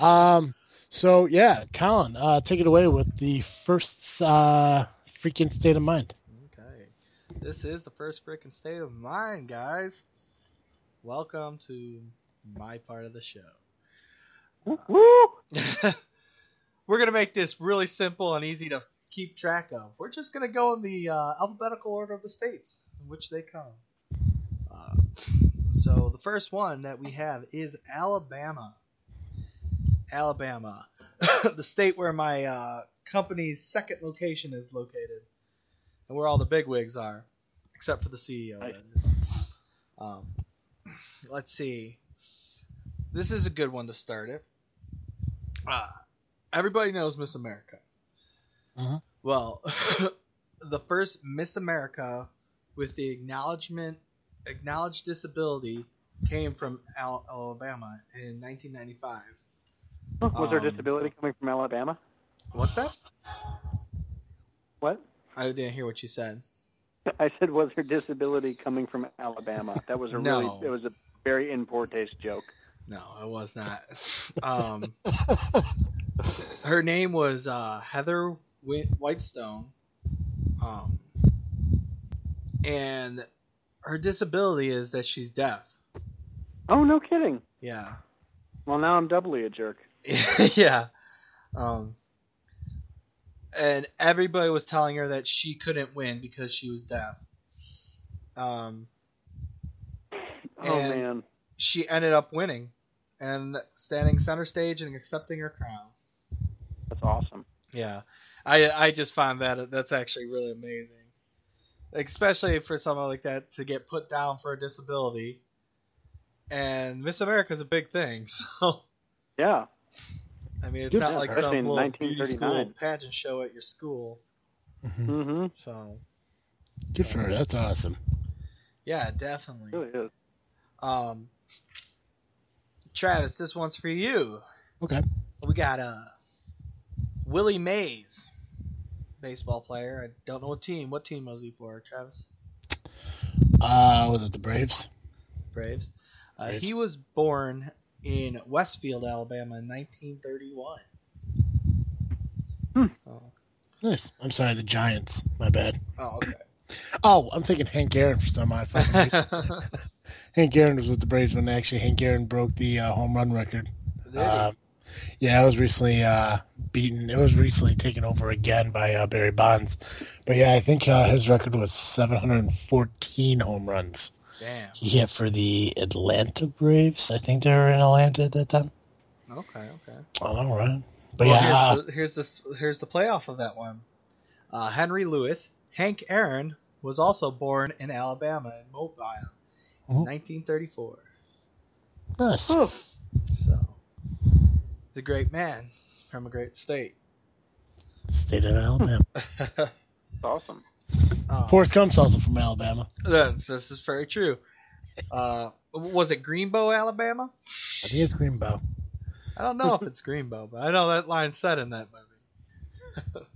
Um, so yeah, Colin, uh, take it away with the first uh, freaking state of mind. Okay. This is the first freaking state of mind, guys. Welcome to my part of the show. Woo! *laughs* We're gonna make this really simple and easy to keep track of. We're just gonna go in the uh, alphabetical order of the states in which they come. Uh, so the first one that we have is Alabama. Alabama, *laughs* the state where my uh, company's second location is located, and where all the bigwigs are, except for the CEO. Nice. that is. Um, let's see. This is a good one to start it. Uh, everybody knows Miss America. Mhm. Well, *laughs* the first Miss America with the acknowledgement acknowledged disability came from Al- Alabama in 1995. Was there Um, disability coming from Alabama? What's that? What? I didn't hear what you said. *laughs* I said, was there disability coming from Alabama? That was a No. really, it was a very in poor taste joke. No, I was not. Um, her name was uh, Heather Whitestone, um, and her disability is that she's deaf. Oh, no kidding. Yeah, Well, now I'm doubly a jerk. *laughs* yeah. Um, and everybody was telling her that she couldn't win because she was deaf. Um, Oh And- man. she ended up winning and standing center stage and accepting her crown. That's awesome. Yeah, I I just find that that's actually really amazing, especially for someone like that to get put down for a disability. And Miss America is a big thing, *laughs* so Yeah. I mean it's Good. not like some in little beauty 1939. school pageant show at your school. Mhm. Mm-hmm. So Good for her. That's awesome. yeah, definitely. It really is. Um, Travis, this one's for you. Okay. We got uh Willie Mays, baseball player. I don't know what team. What team was he for, Travis? Uh, was it the Braves? Braves. Uh, Braves. he was born in Westfield, Alabama, in 1931. Hmm. Oh, Nice. I'm sorry, the Giants. My bad. oh okay. Oh, I'm thinking Hank Aaron for some odd fucking reason. *laughs* Hank Aaron was with the Braves when actually Hank Aaron broke the uh, home run record. Uh, yeah, it was recently uh, beaten. It was recently taken over again by uh, Barry Bonds. But yeah, I think uh, his record was 714 home runs. Damn. Hit for the Atlanta Braves. I think they were in Atlanta at that time. Okay, okay. All right. But well, yeah, here's the, here's the here's the playoff of that one. Uh, Henry Louis, Hank Aaron was also born in Alabama in Mobile, Mhm. 1934. nice. Oh, So, he's a great man from a great state. State of Alabama. *laughs* awesome. Um, Forrest Gump's also from Alabama. This, this is very true. Uh, was it Greenbow, Alabama? I think it's Greenbow. I don't know if it's Greenbow, but I know that line said in that movie.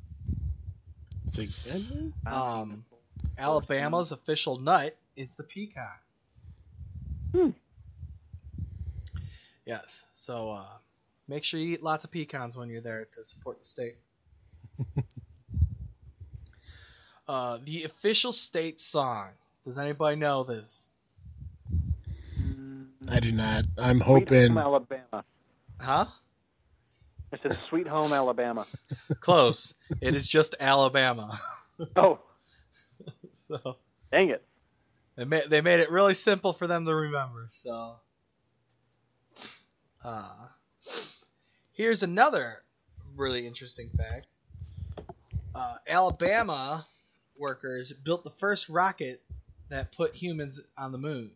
It's like, Um, Alabama's official nut is the peacock. Hmm. Yes. So uh, make sure you eat lots of pecans when you're there to support the state. *laughs* uh, the official state song. Does anybody know this? I do not. I'm Sweet hoping. Home, Alabama. Huh? I said Sweet Home, Alabama. *laughs* Close. it is just Alabama. Oh, *laughs* so dang it. They made they made it really simple for them to remember. So, uh, here's another really interesting fact. Uh, Alabama workers built the first rocket that put humans on the moon.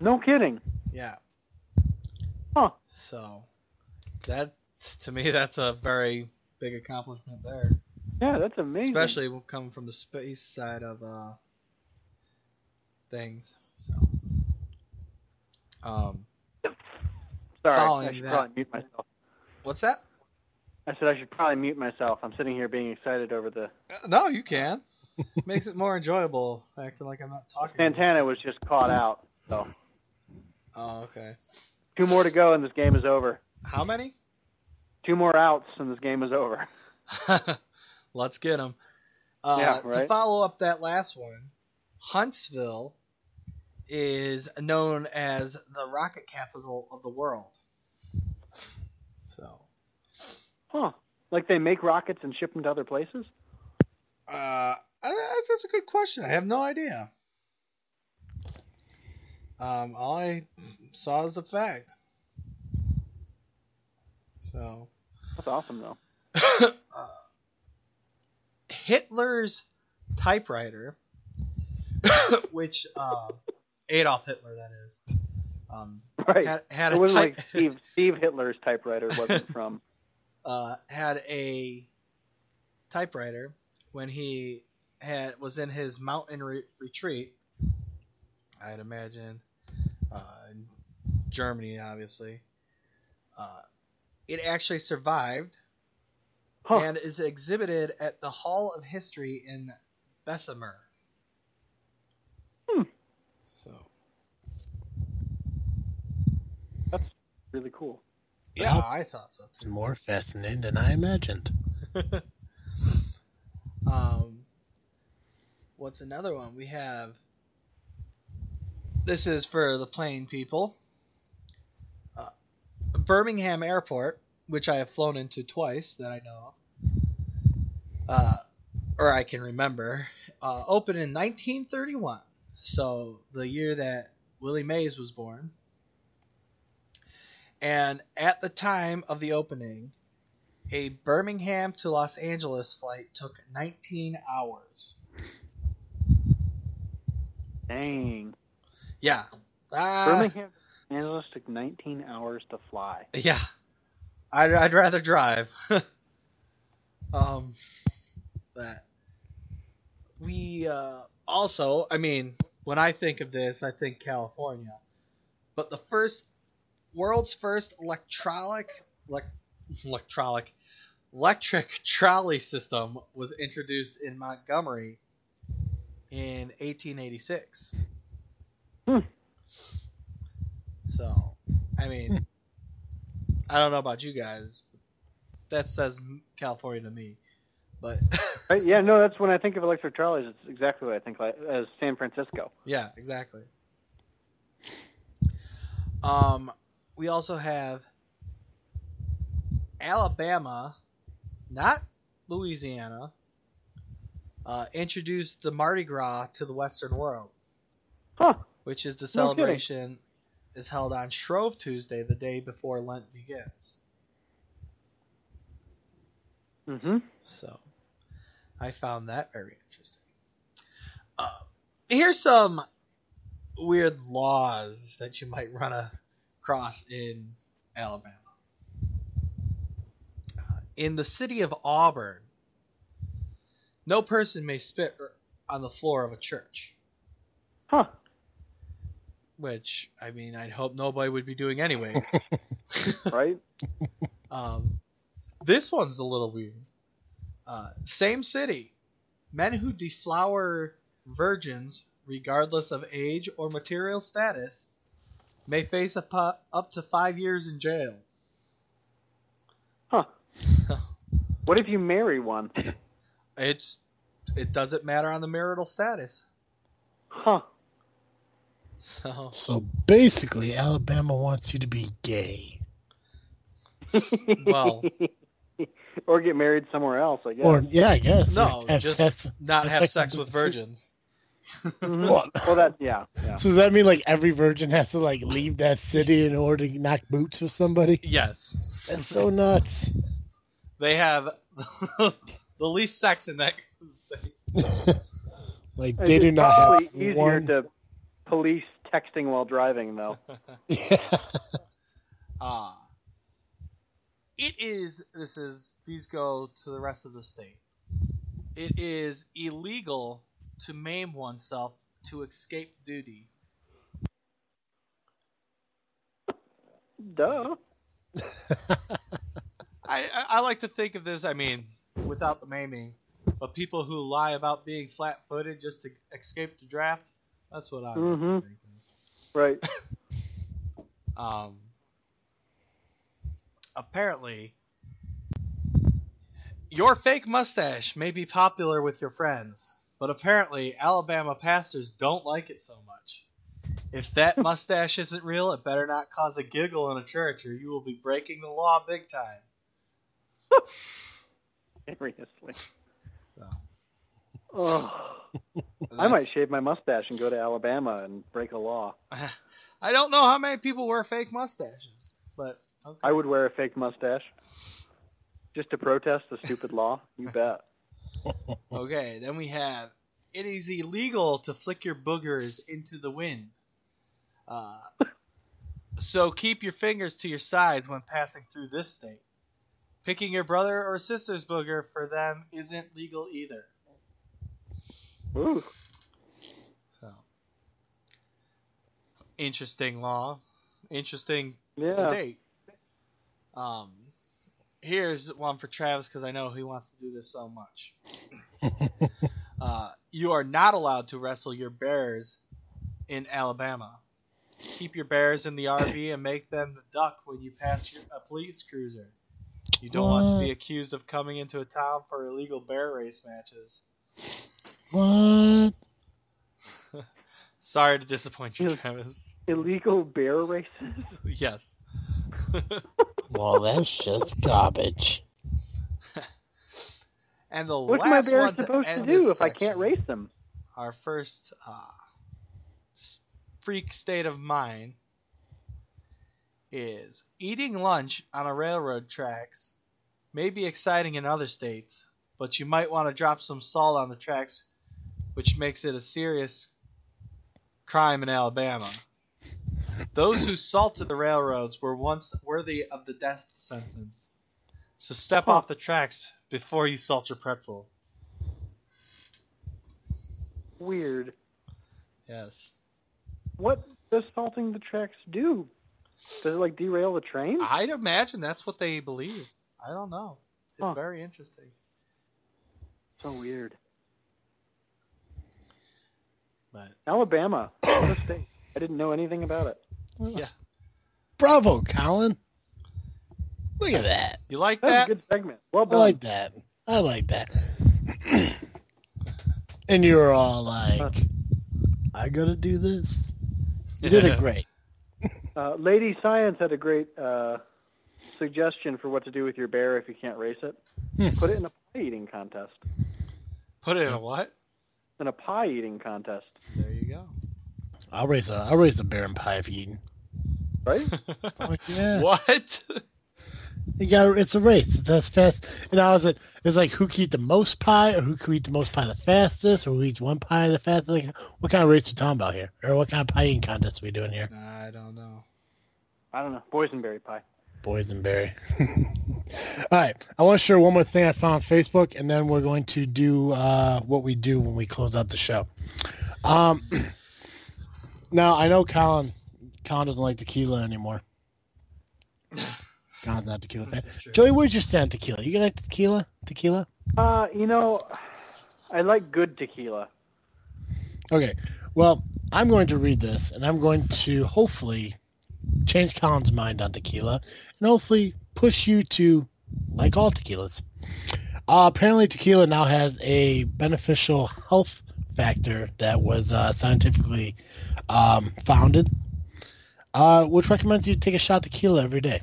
No kidding. Yeah. Huh. So, that to me that's a very big accomplishment there. Yeah, that's amazing. especially when coming from the space side of uh, things. So, um, Sorry, I should that- probably mute myself. what's that? I said I should probably mute myself. I'm sitting here being excited over the Uh, No, you can. *laughs* Makes it more enjoyable acting like I'm not talking. Santana was just caught out. So Oh, okay. two more to go and this game is over. How many? Two more outs and this game is over. *laughs* Let's get them. Uh, Yeah, To follow up that last one, Huntsville is known as the rocket capital of the world. So, Huh. Like they make rockets and ship them to other places? uh, that's a good question. I have no idea. Um, all I saw is the fact. So, That's awesome though. uh, *coughs* Hitler's typewriter, *laughs* which uh, Adolf Hitler, that is, um, Right. had, had it wasn't like Steve Steve Hitler's typewriter wasn't *laughs* from uh, had a typewriter when he had was in his mountain re- retreat. I'd imagine uh, in Germany, obviously. Uh, it actually survived Huh. and is exhibited at the Hall of History in Bessemer. Hmm. So really cool. yeah, Well, I thought so It's more fascinating than I imagined. *laughs* um, what's another one? We have. This is for the plain people. Uh, Birmingham Airport, which I have flown into twice that I know of, uh, or I can remember, uh, opened in 1931. So the year that Willie Mays was born. And at the time of the opening, a Birmingham to Los Angeles flight took 19 hours. Dang. Yeah. Ah, Birmingham to Los Angeles took 19 hours to fly. Yeah. I'd, I'd rather drive. *laughs* um, that. We, uh, also, I mean, when I think of this, I think California. But the first, world's first electronic, elec *laughs* electronic, electric trolley system was introduced in Montgomery in 1886. Hmm. So, I mean, I don't know about you guys. That says California to me. But *laughs* Yeah, no, that's when I think of electric trolleys. It's exactly what I think like, as San Francisco. yeah, exactly. Um, we also have Alabama, not Louisiana, uh, introduced the Mardi Gras to the Western world, Huh. which is the No celebration is held on Shrove Tuesday, the day before Lent begins. Mm-hmm. So I found that very interesting. Uh, here's some weird laws that you might run across in Alabama. Uh, In the city of Auburn, no person may spit on the floor of a church. Huh. Which, I mean, I'd hope nobody would be doing anyway. *laughs* Right? *laughs* Um, this one's a little weird. Uh, same city. Men who deflower virgins, regardless of age or material status, may face up, up to five years in jail. Huh. *laughs* What if you marry one? It's it doesn't matter on the marital status. Huh. So So basically, Alabama wants you to be gay. *laughs* Well- *laughs* or get married somewhere else, I guess. Or, yeah, I guess. no, Have just sex- not have have sex sex with with the virgins. Mhm. Well- *laughs* well, that yeah, yeah. So does that mean like every virgin has to like leave that city in order to knock boots with somebody? Yes, That's so nuts. they have *laughs* the least sex in that state. *laughs* like It's they do not have easier one. to police texting while driving, though. Yeah. Ah. it is this is these go to the rest of the state. It is illegal to maim oneself to escape duty. Duh. *laughs* I, I I like to think of this. I mean, without the maiming, but people who lie about being flat-footed just to escape the draft. That's what I'm Mhm. thinking. Right. *laughs* Um, apparently, your fake mustache may be popular with your friends, but apparently Alabama pastors don't like it so much. If that *laughs* mustache isn't real, it better not cause a giggle in a church, or you will be breaking the law big time. *laughs* Seriously. So, Oh. *laughs* I might shave my mustache and go to Alabama and break a law. I don't know how many people wear fake mustaches, but okay. I would wear a fake mustache just to protest the stupid law. You bet. Okay, then we have it is illegal to flick your boogers into the wind. Uh, so keep your fingers to your sides when passing through this state. Picking your brother or sister's booger for them isn't legal either. Ooh. So interesting law, interesting Yeah. state. Um, here's one for Travis because I know he wants to do this so much. *laughs* Uh, you are not allowed to wrestle your bears in Alabama. Keep your bears in the RV and make them duck when you pass your, a police cruiser. You don't want to be accused of coming into a town for illegal bear race matches. what? *laughs* Sorry to disappoint you, Yeah. Travis. Illegal bear races? *laughs* yes. Well, that's just garbage. *laughs* and the What's my last bear one to supposed to end do this if I can't race them? Our first uh, freak state of mind is eating lunch on a railroad tracks may be exciting in other states, but you might want to drop some salt on the tracks, which makes it a serious crime in Alabama. Those who salted the railroads were once worthy of the death sentence. So step Huh. off the tracks before you salt your pretzel. Weird. Yes. What does salting the tracks do? Does it like derail the train? I'd imagine that's what they believe. I don't know. It's Huh. very interesting. So weird. But Alabama. *coughs* State. I didn't know anything about it. Yeah, Bravo, Colin. Look at that. you like That that? a good segment. Well I like that. I like that. *clears throat* and you were all like, I gotta do this. You did it *laughs* great. Uh, Lady Science had a great uh, suggestion for what to do with your bear if you can't race it. Hmm. Put it in a pie eating contest. Put it in a what? In a pie eating contest, There you go. I'll raise a I'll raise a bear and pie if you eat. Right? *laughs* Oh, yeah. What? You got it's a race. It's as fast. And I was it. It's like who can eat the most pie, or who can eat the most pie the fastest, or who eats one pie the fastest. Like, what kind of race are we talking about here, or what kind of pie eating contest we doing here? I don't know. I don't know. Boysenberry pie. Boysenberry. *laughs* All right, I want to share one more thing I found on Facebook, and then we're going to do uh, what we do when we close out the show. Um, *clears throat* now I know Colin. Colin doesn't like tequila anymore. Colin's not a tequila fan. This is true. Joey, where's your stand on tequila? You like tequila? Tequila? Uh, you know, I like good tequila. Okay. Well, I'm going to read this, and I'm going to hopefully change Colin's mind on tequila and hopefully push you to like all tequilas. Uh, apparently, tequila now has a beneficial health factor that was uh, scientifically um, founded, uh, which recommends you take a shot of tequila every day.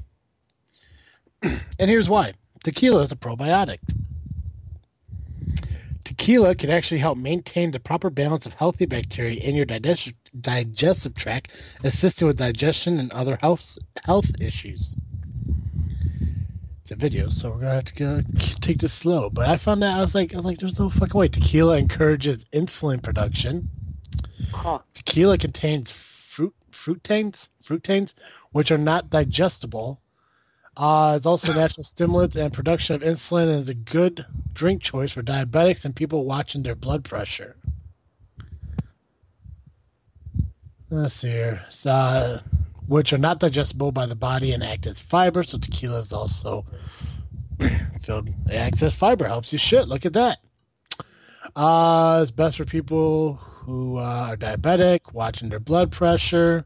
*clears throat* and here's why. Tequila is a probiotic. Tequila can actually help maintain the proper balance of healthy bacteria in your digest- digestive tract, assisting with digestion and other health health issues. It's a video, so we're gonna have to go take this slow. But I found out I was like, I was like, there's no fucking way. Tequila encourages insulin production. Huh. Tequila contains fructanes, fructanes, which are not digestible. Uh, it's also a *laughs* natural stimulant and production of insulin and is a good drink choice for diabetics and people watching their blood pressure. Let's see here. So, uh, which are not digestible by the body and act as fiber, so tequila is also *clears throat* filled. It acts as fiber, helps you shit. Look at that. Uh, it's best for people who uh, are diabetic, watching their blood pressure.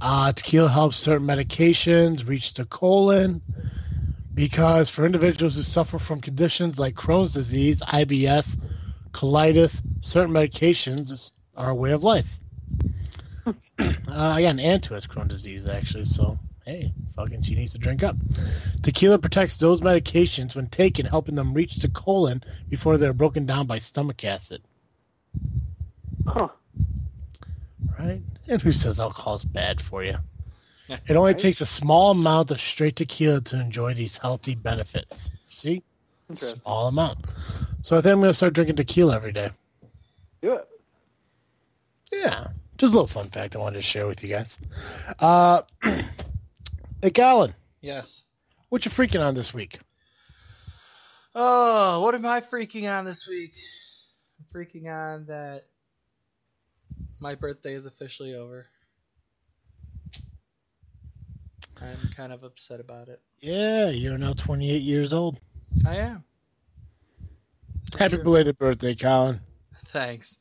Uh, tequila helps certain medications reach the colon because for individuals who suffer from conditions like Crohn's disease, IBS, colitis, certain medications are a way of life. uh, again, and to his Crohn's disease actually. So hey, fucking she needs to drink up. Tequila protects those medications when taken, helping them reach the colon before they're broken down by stomach acid. Huh. Right? And who says alcohol is bad for you? *laughs* It only takes a small amount of straight tequila to enjoy these healthy benefits. See? Small amount. So I think I'm going to start drinking tequila every day. Do it. Yeah. Just a little fun fact I wanted to share with you guys. Uh, *clears throat* hey, Colin, Yes. what you freaking on this week? Oh, what am I freaking on this week? I'm freaking on that my birthday is officially over. I'm kind of upset about it. Yeah, you're now 28 years old. I am. Happy true. belated birthday, Colin. Thanks.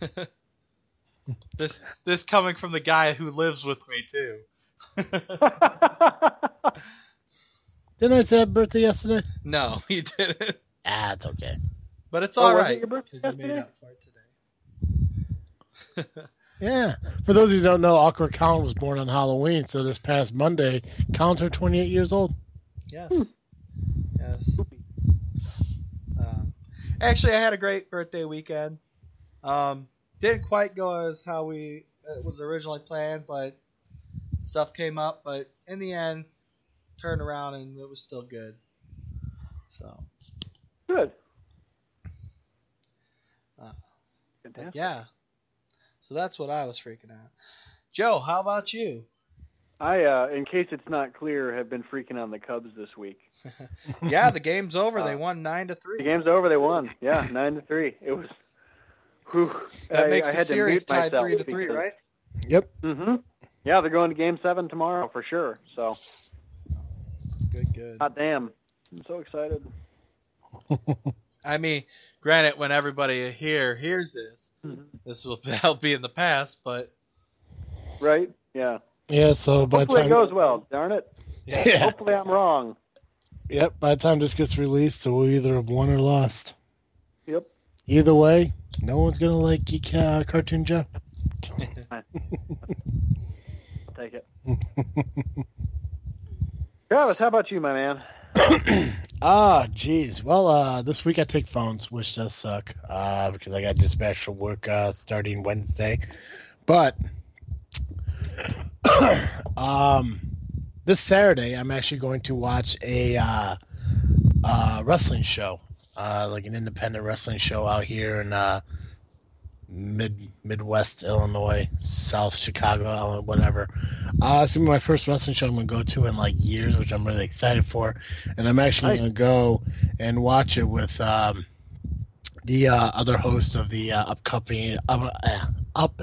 *laughs* this this coming from the guy who lives with me too. *laughs* Didn't I say birthday yesterday? no, *laughs* he didn't. Ah, it's okay. But it's Oh, all it right your birthday because you made up for it today. Yeah. For those who don't know, Awkward Colin was born on Halloween, so this past Monday, Colin turned 28 years old. Yes. Yes. Um, actually, I had a great birthday weekend. Um, didn't quite go as how we it was originally planned, but stuff came up. But in the end, turned around and it was still good. So Good. Uh, Fantastic. yeah. So that's what I was freaking out. Joe, how about you? I, uh, in case it's not clear, have been freaking on the Cubs this week. *laughs* *laughs* Yeah, the game's over. They Uh, won nine to three. The game's over. They won. Yeah, *laughs* nine to three. It was. Whew, That I, makes I the had to series mute tied myself three to three, because- right? Yep. Mm-hmm. Yeah, they're going to Game Seven tomorrow for sure. So, Good, good. hot damn, I'm so excited. I mean, granted, when everybody here hears this, Mhm. this will *laughs* help be in the past, but Right? Yeah. Yeah, so by Hopefully time it goes well. Darn it. Yeah. Hopefully I'm wrong. Yep, by the time this gets released, so we'll either have won or lost. Yep. Either way, no one's gonna like Geek uh, Cartoon Joe. I'll *laughs* *laughs* take it. Travis, how about you, my man? *clears throat* Ah, jeez. Well, uh, this week I take phones, which does suck, uh, because I got dispatched from work uh, starting Wednesday. But *coughs* um, this Saturday, I'm actually going to watch a uh, uh, wrestling show, uh, like an independent wrestling show out here in uh, mid Midwest Illinois, South Chicago, whatever. Uh, it's gonna be my first wrestling show I'm gonna go to in like years, which I'm really excited for. And I'm actually gonna go and watch it with um, the uh, other hosts of the uh, upcoming uh, uh, up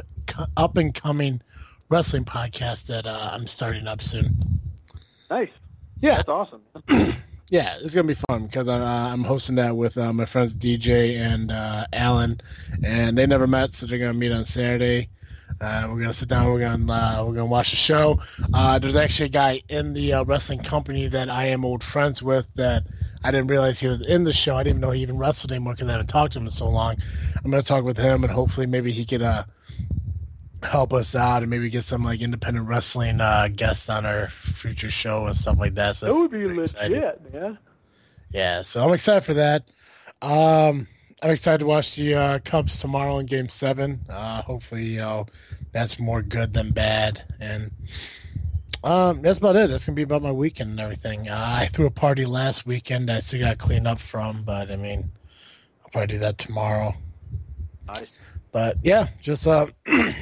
up and coming wrestling podcast that uh, I'm starting up soon. Nice. Yeah, That's awesome. *clears throat* yeah, it's gonna be fun because uh, I'm hosting that with uh, my friends DJ and uh, Alan, and they never met, so they're gonna meet on Saturday. Uh, we're gonna sit down. We're gonna uh, we're gonna watch the show. Uh, there's actually a guy in the wrestling company that I am old friends with that I didn't realize he was in the show. I didn't even know he even wrestled anymore because I haven't talked to him in so long. I'm gonna talk with him and hopefully maybe he could help us out and maybe get some like independent wrestling uh, guests on our future show and stuff like that. So That would be legit, man. Yeah, so I'm excited for that. Um, I'm excited to watch the uh, Cubs tomorrow in Game Seven. Uh, hopefully, you know, that's more good than bad. And um, that's about it. That's gonna be about my weekend and everything. Uh, I threw a party last weekend. I still got cleaned up from, but I mean, I'll probably do that tomorrow. Nice. But yeah, just uh, *clears throat*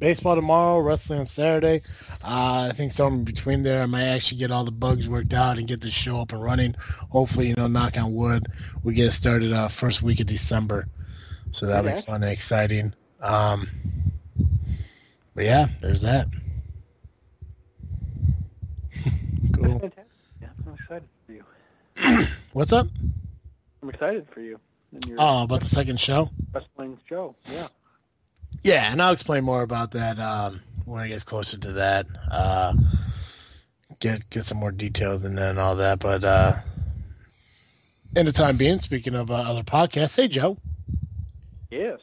baseball tomorrow, wrestling on Saturday. Uh, I think somewhere in between there, I might actually get all the bugs worked out and get the show up and running. Hopefully, you know, knock on wood, we get started uh, first week of December. So that'll Okay. be fun and exciting. Um, but yeah, there's that. *laughs* cool. Yeah, I'm excited for you. *clears throat* What's up? I'm excited for you Oh, about the second show? wrestling show. Yeah. Yeah, and I'll explain more about that um, when it gets closer to that. Uh, get get some more details and then all that. But uh, in the time being, speaking of uh, other podcasts, hey Joe. Yes.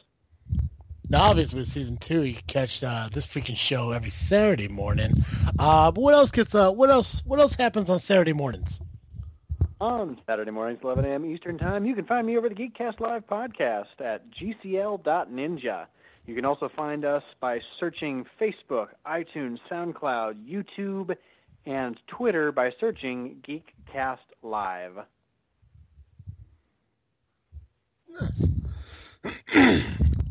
Now, obviously, with season two, you can catch uh, this freaking show every Saturday morning. Uh, but what else gets? Uh, what else? What else happens on Saturday mornings? On Saturday mornings, 11 a.m. Eastern Time, you can find me over the Geekcast Live podcast at gcl.ninja. You can also find us by searching Facebook, iTunes, SoundCloud, YouTube, and Twitter by searching Geekcast Live. Nice. *clears throat*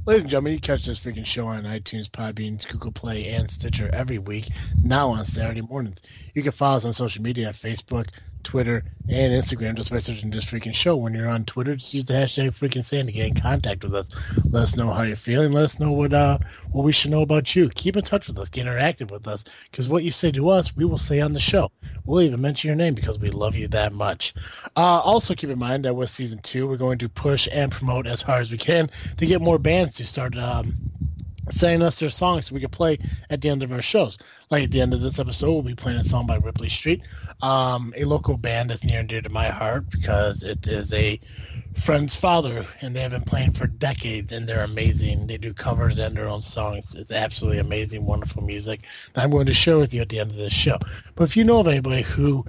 Ladies and gentlemen, you catch this freaking show on iTunes, Podbean, Google Play, and Stitcher every week, now on Saturday mornings. You can follow us on social media, at Facebook, Twitter, and Instagram just by searching this freaking show. When you're on Twitter, just use the hashtag freaking Sandy. Get in contact with us. Let us know how you're feeling. Let us know what uh what we should know about you. Keep in touch with us. Get interactive with us. Because what you say to us, we will say on the show. We'll even mention your name because we love you that much. Uh, also, keep in mind that with season two, we're going to push and promote as hard as we can to get more bands to start um, sending us their songs so we can play at the end of our shows. Like at the end of this episode, we'll be playing a song by Ripley Street, um, a local band that's near and dear to my heart because it is a friend's father, and they have been playing for decades, and they're amazing. They do covers and their own songs. It's absolutely amazing, wonderful music that I'm going to share with you at the end of this show. But if you know of anybody who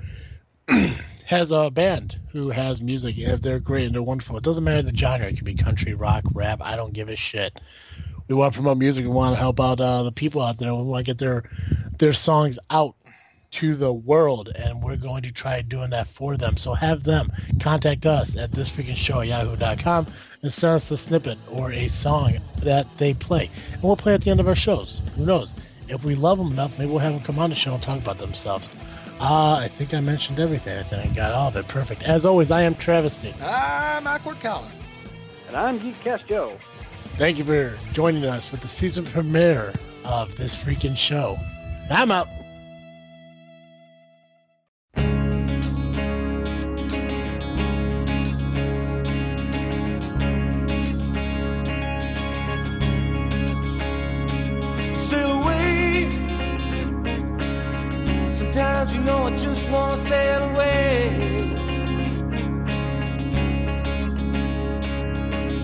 *clears throat* has a band who has music, if they're great and they're wonderful, it doesn't matter the genre. It could be country, rock, rap. I don't give a shit. We want to promote music. We want to help out uh, the people out there. We want to get their their songs out to the world, and we're going to try doing that for them. So have them contact us at thisfreakingshow at yahoo.com and send us a snippet or a song that they play. And we'll play at the end of our shows. Who knows? If we love them enough, maybe we'll have them come on the show and talk about themselves. Uh, I think I mentioned everything. I think I got all of it. Perfect. As always, I am Travesty. I'm awkward Colin. And I'm Geekcast Joe. Thank you for joining us with the season premiere of this freaking show. I'm out. Sometimes you know I just wanna sail away.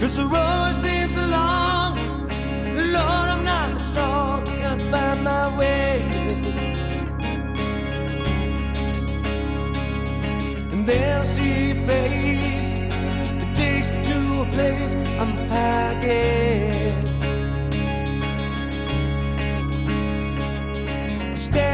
Road seems so long. Lord, I'm not strong. Gotta find my way. And then I see your face. It takes me to a place I'm packing. standing by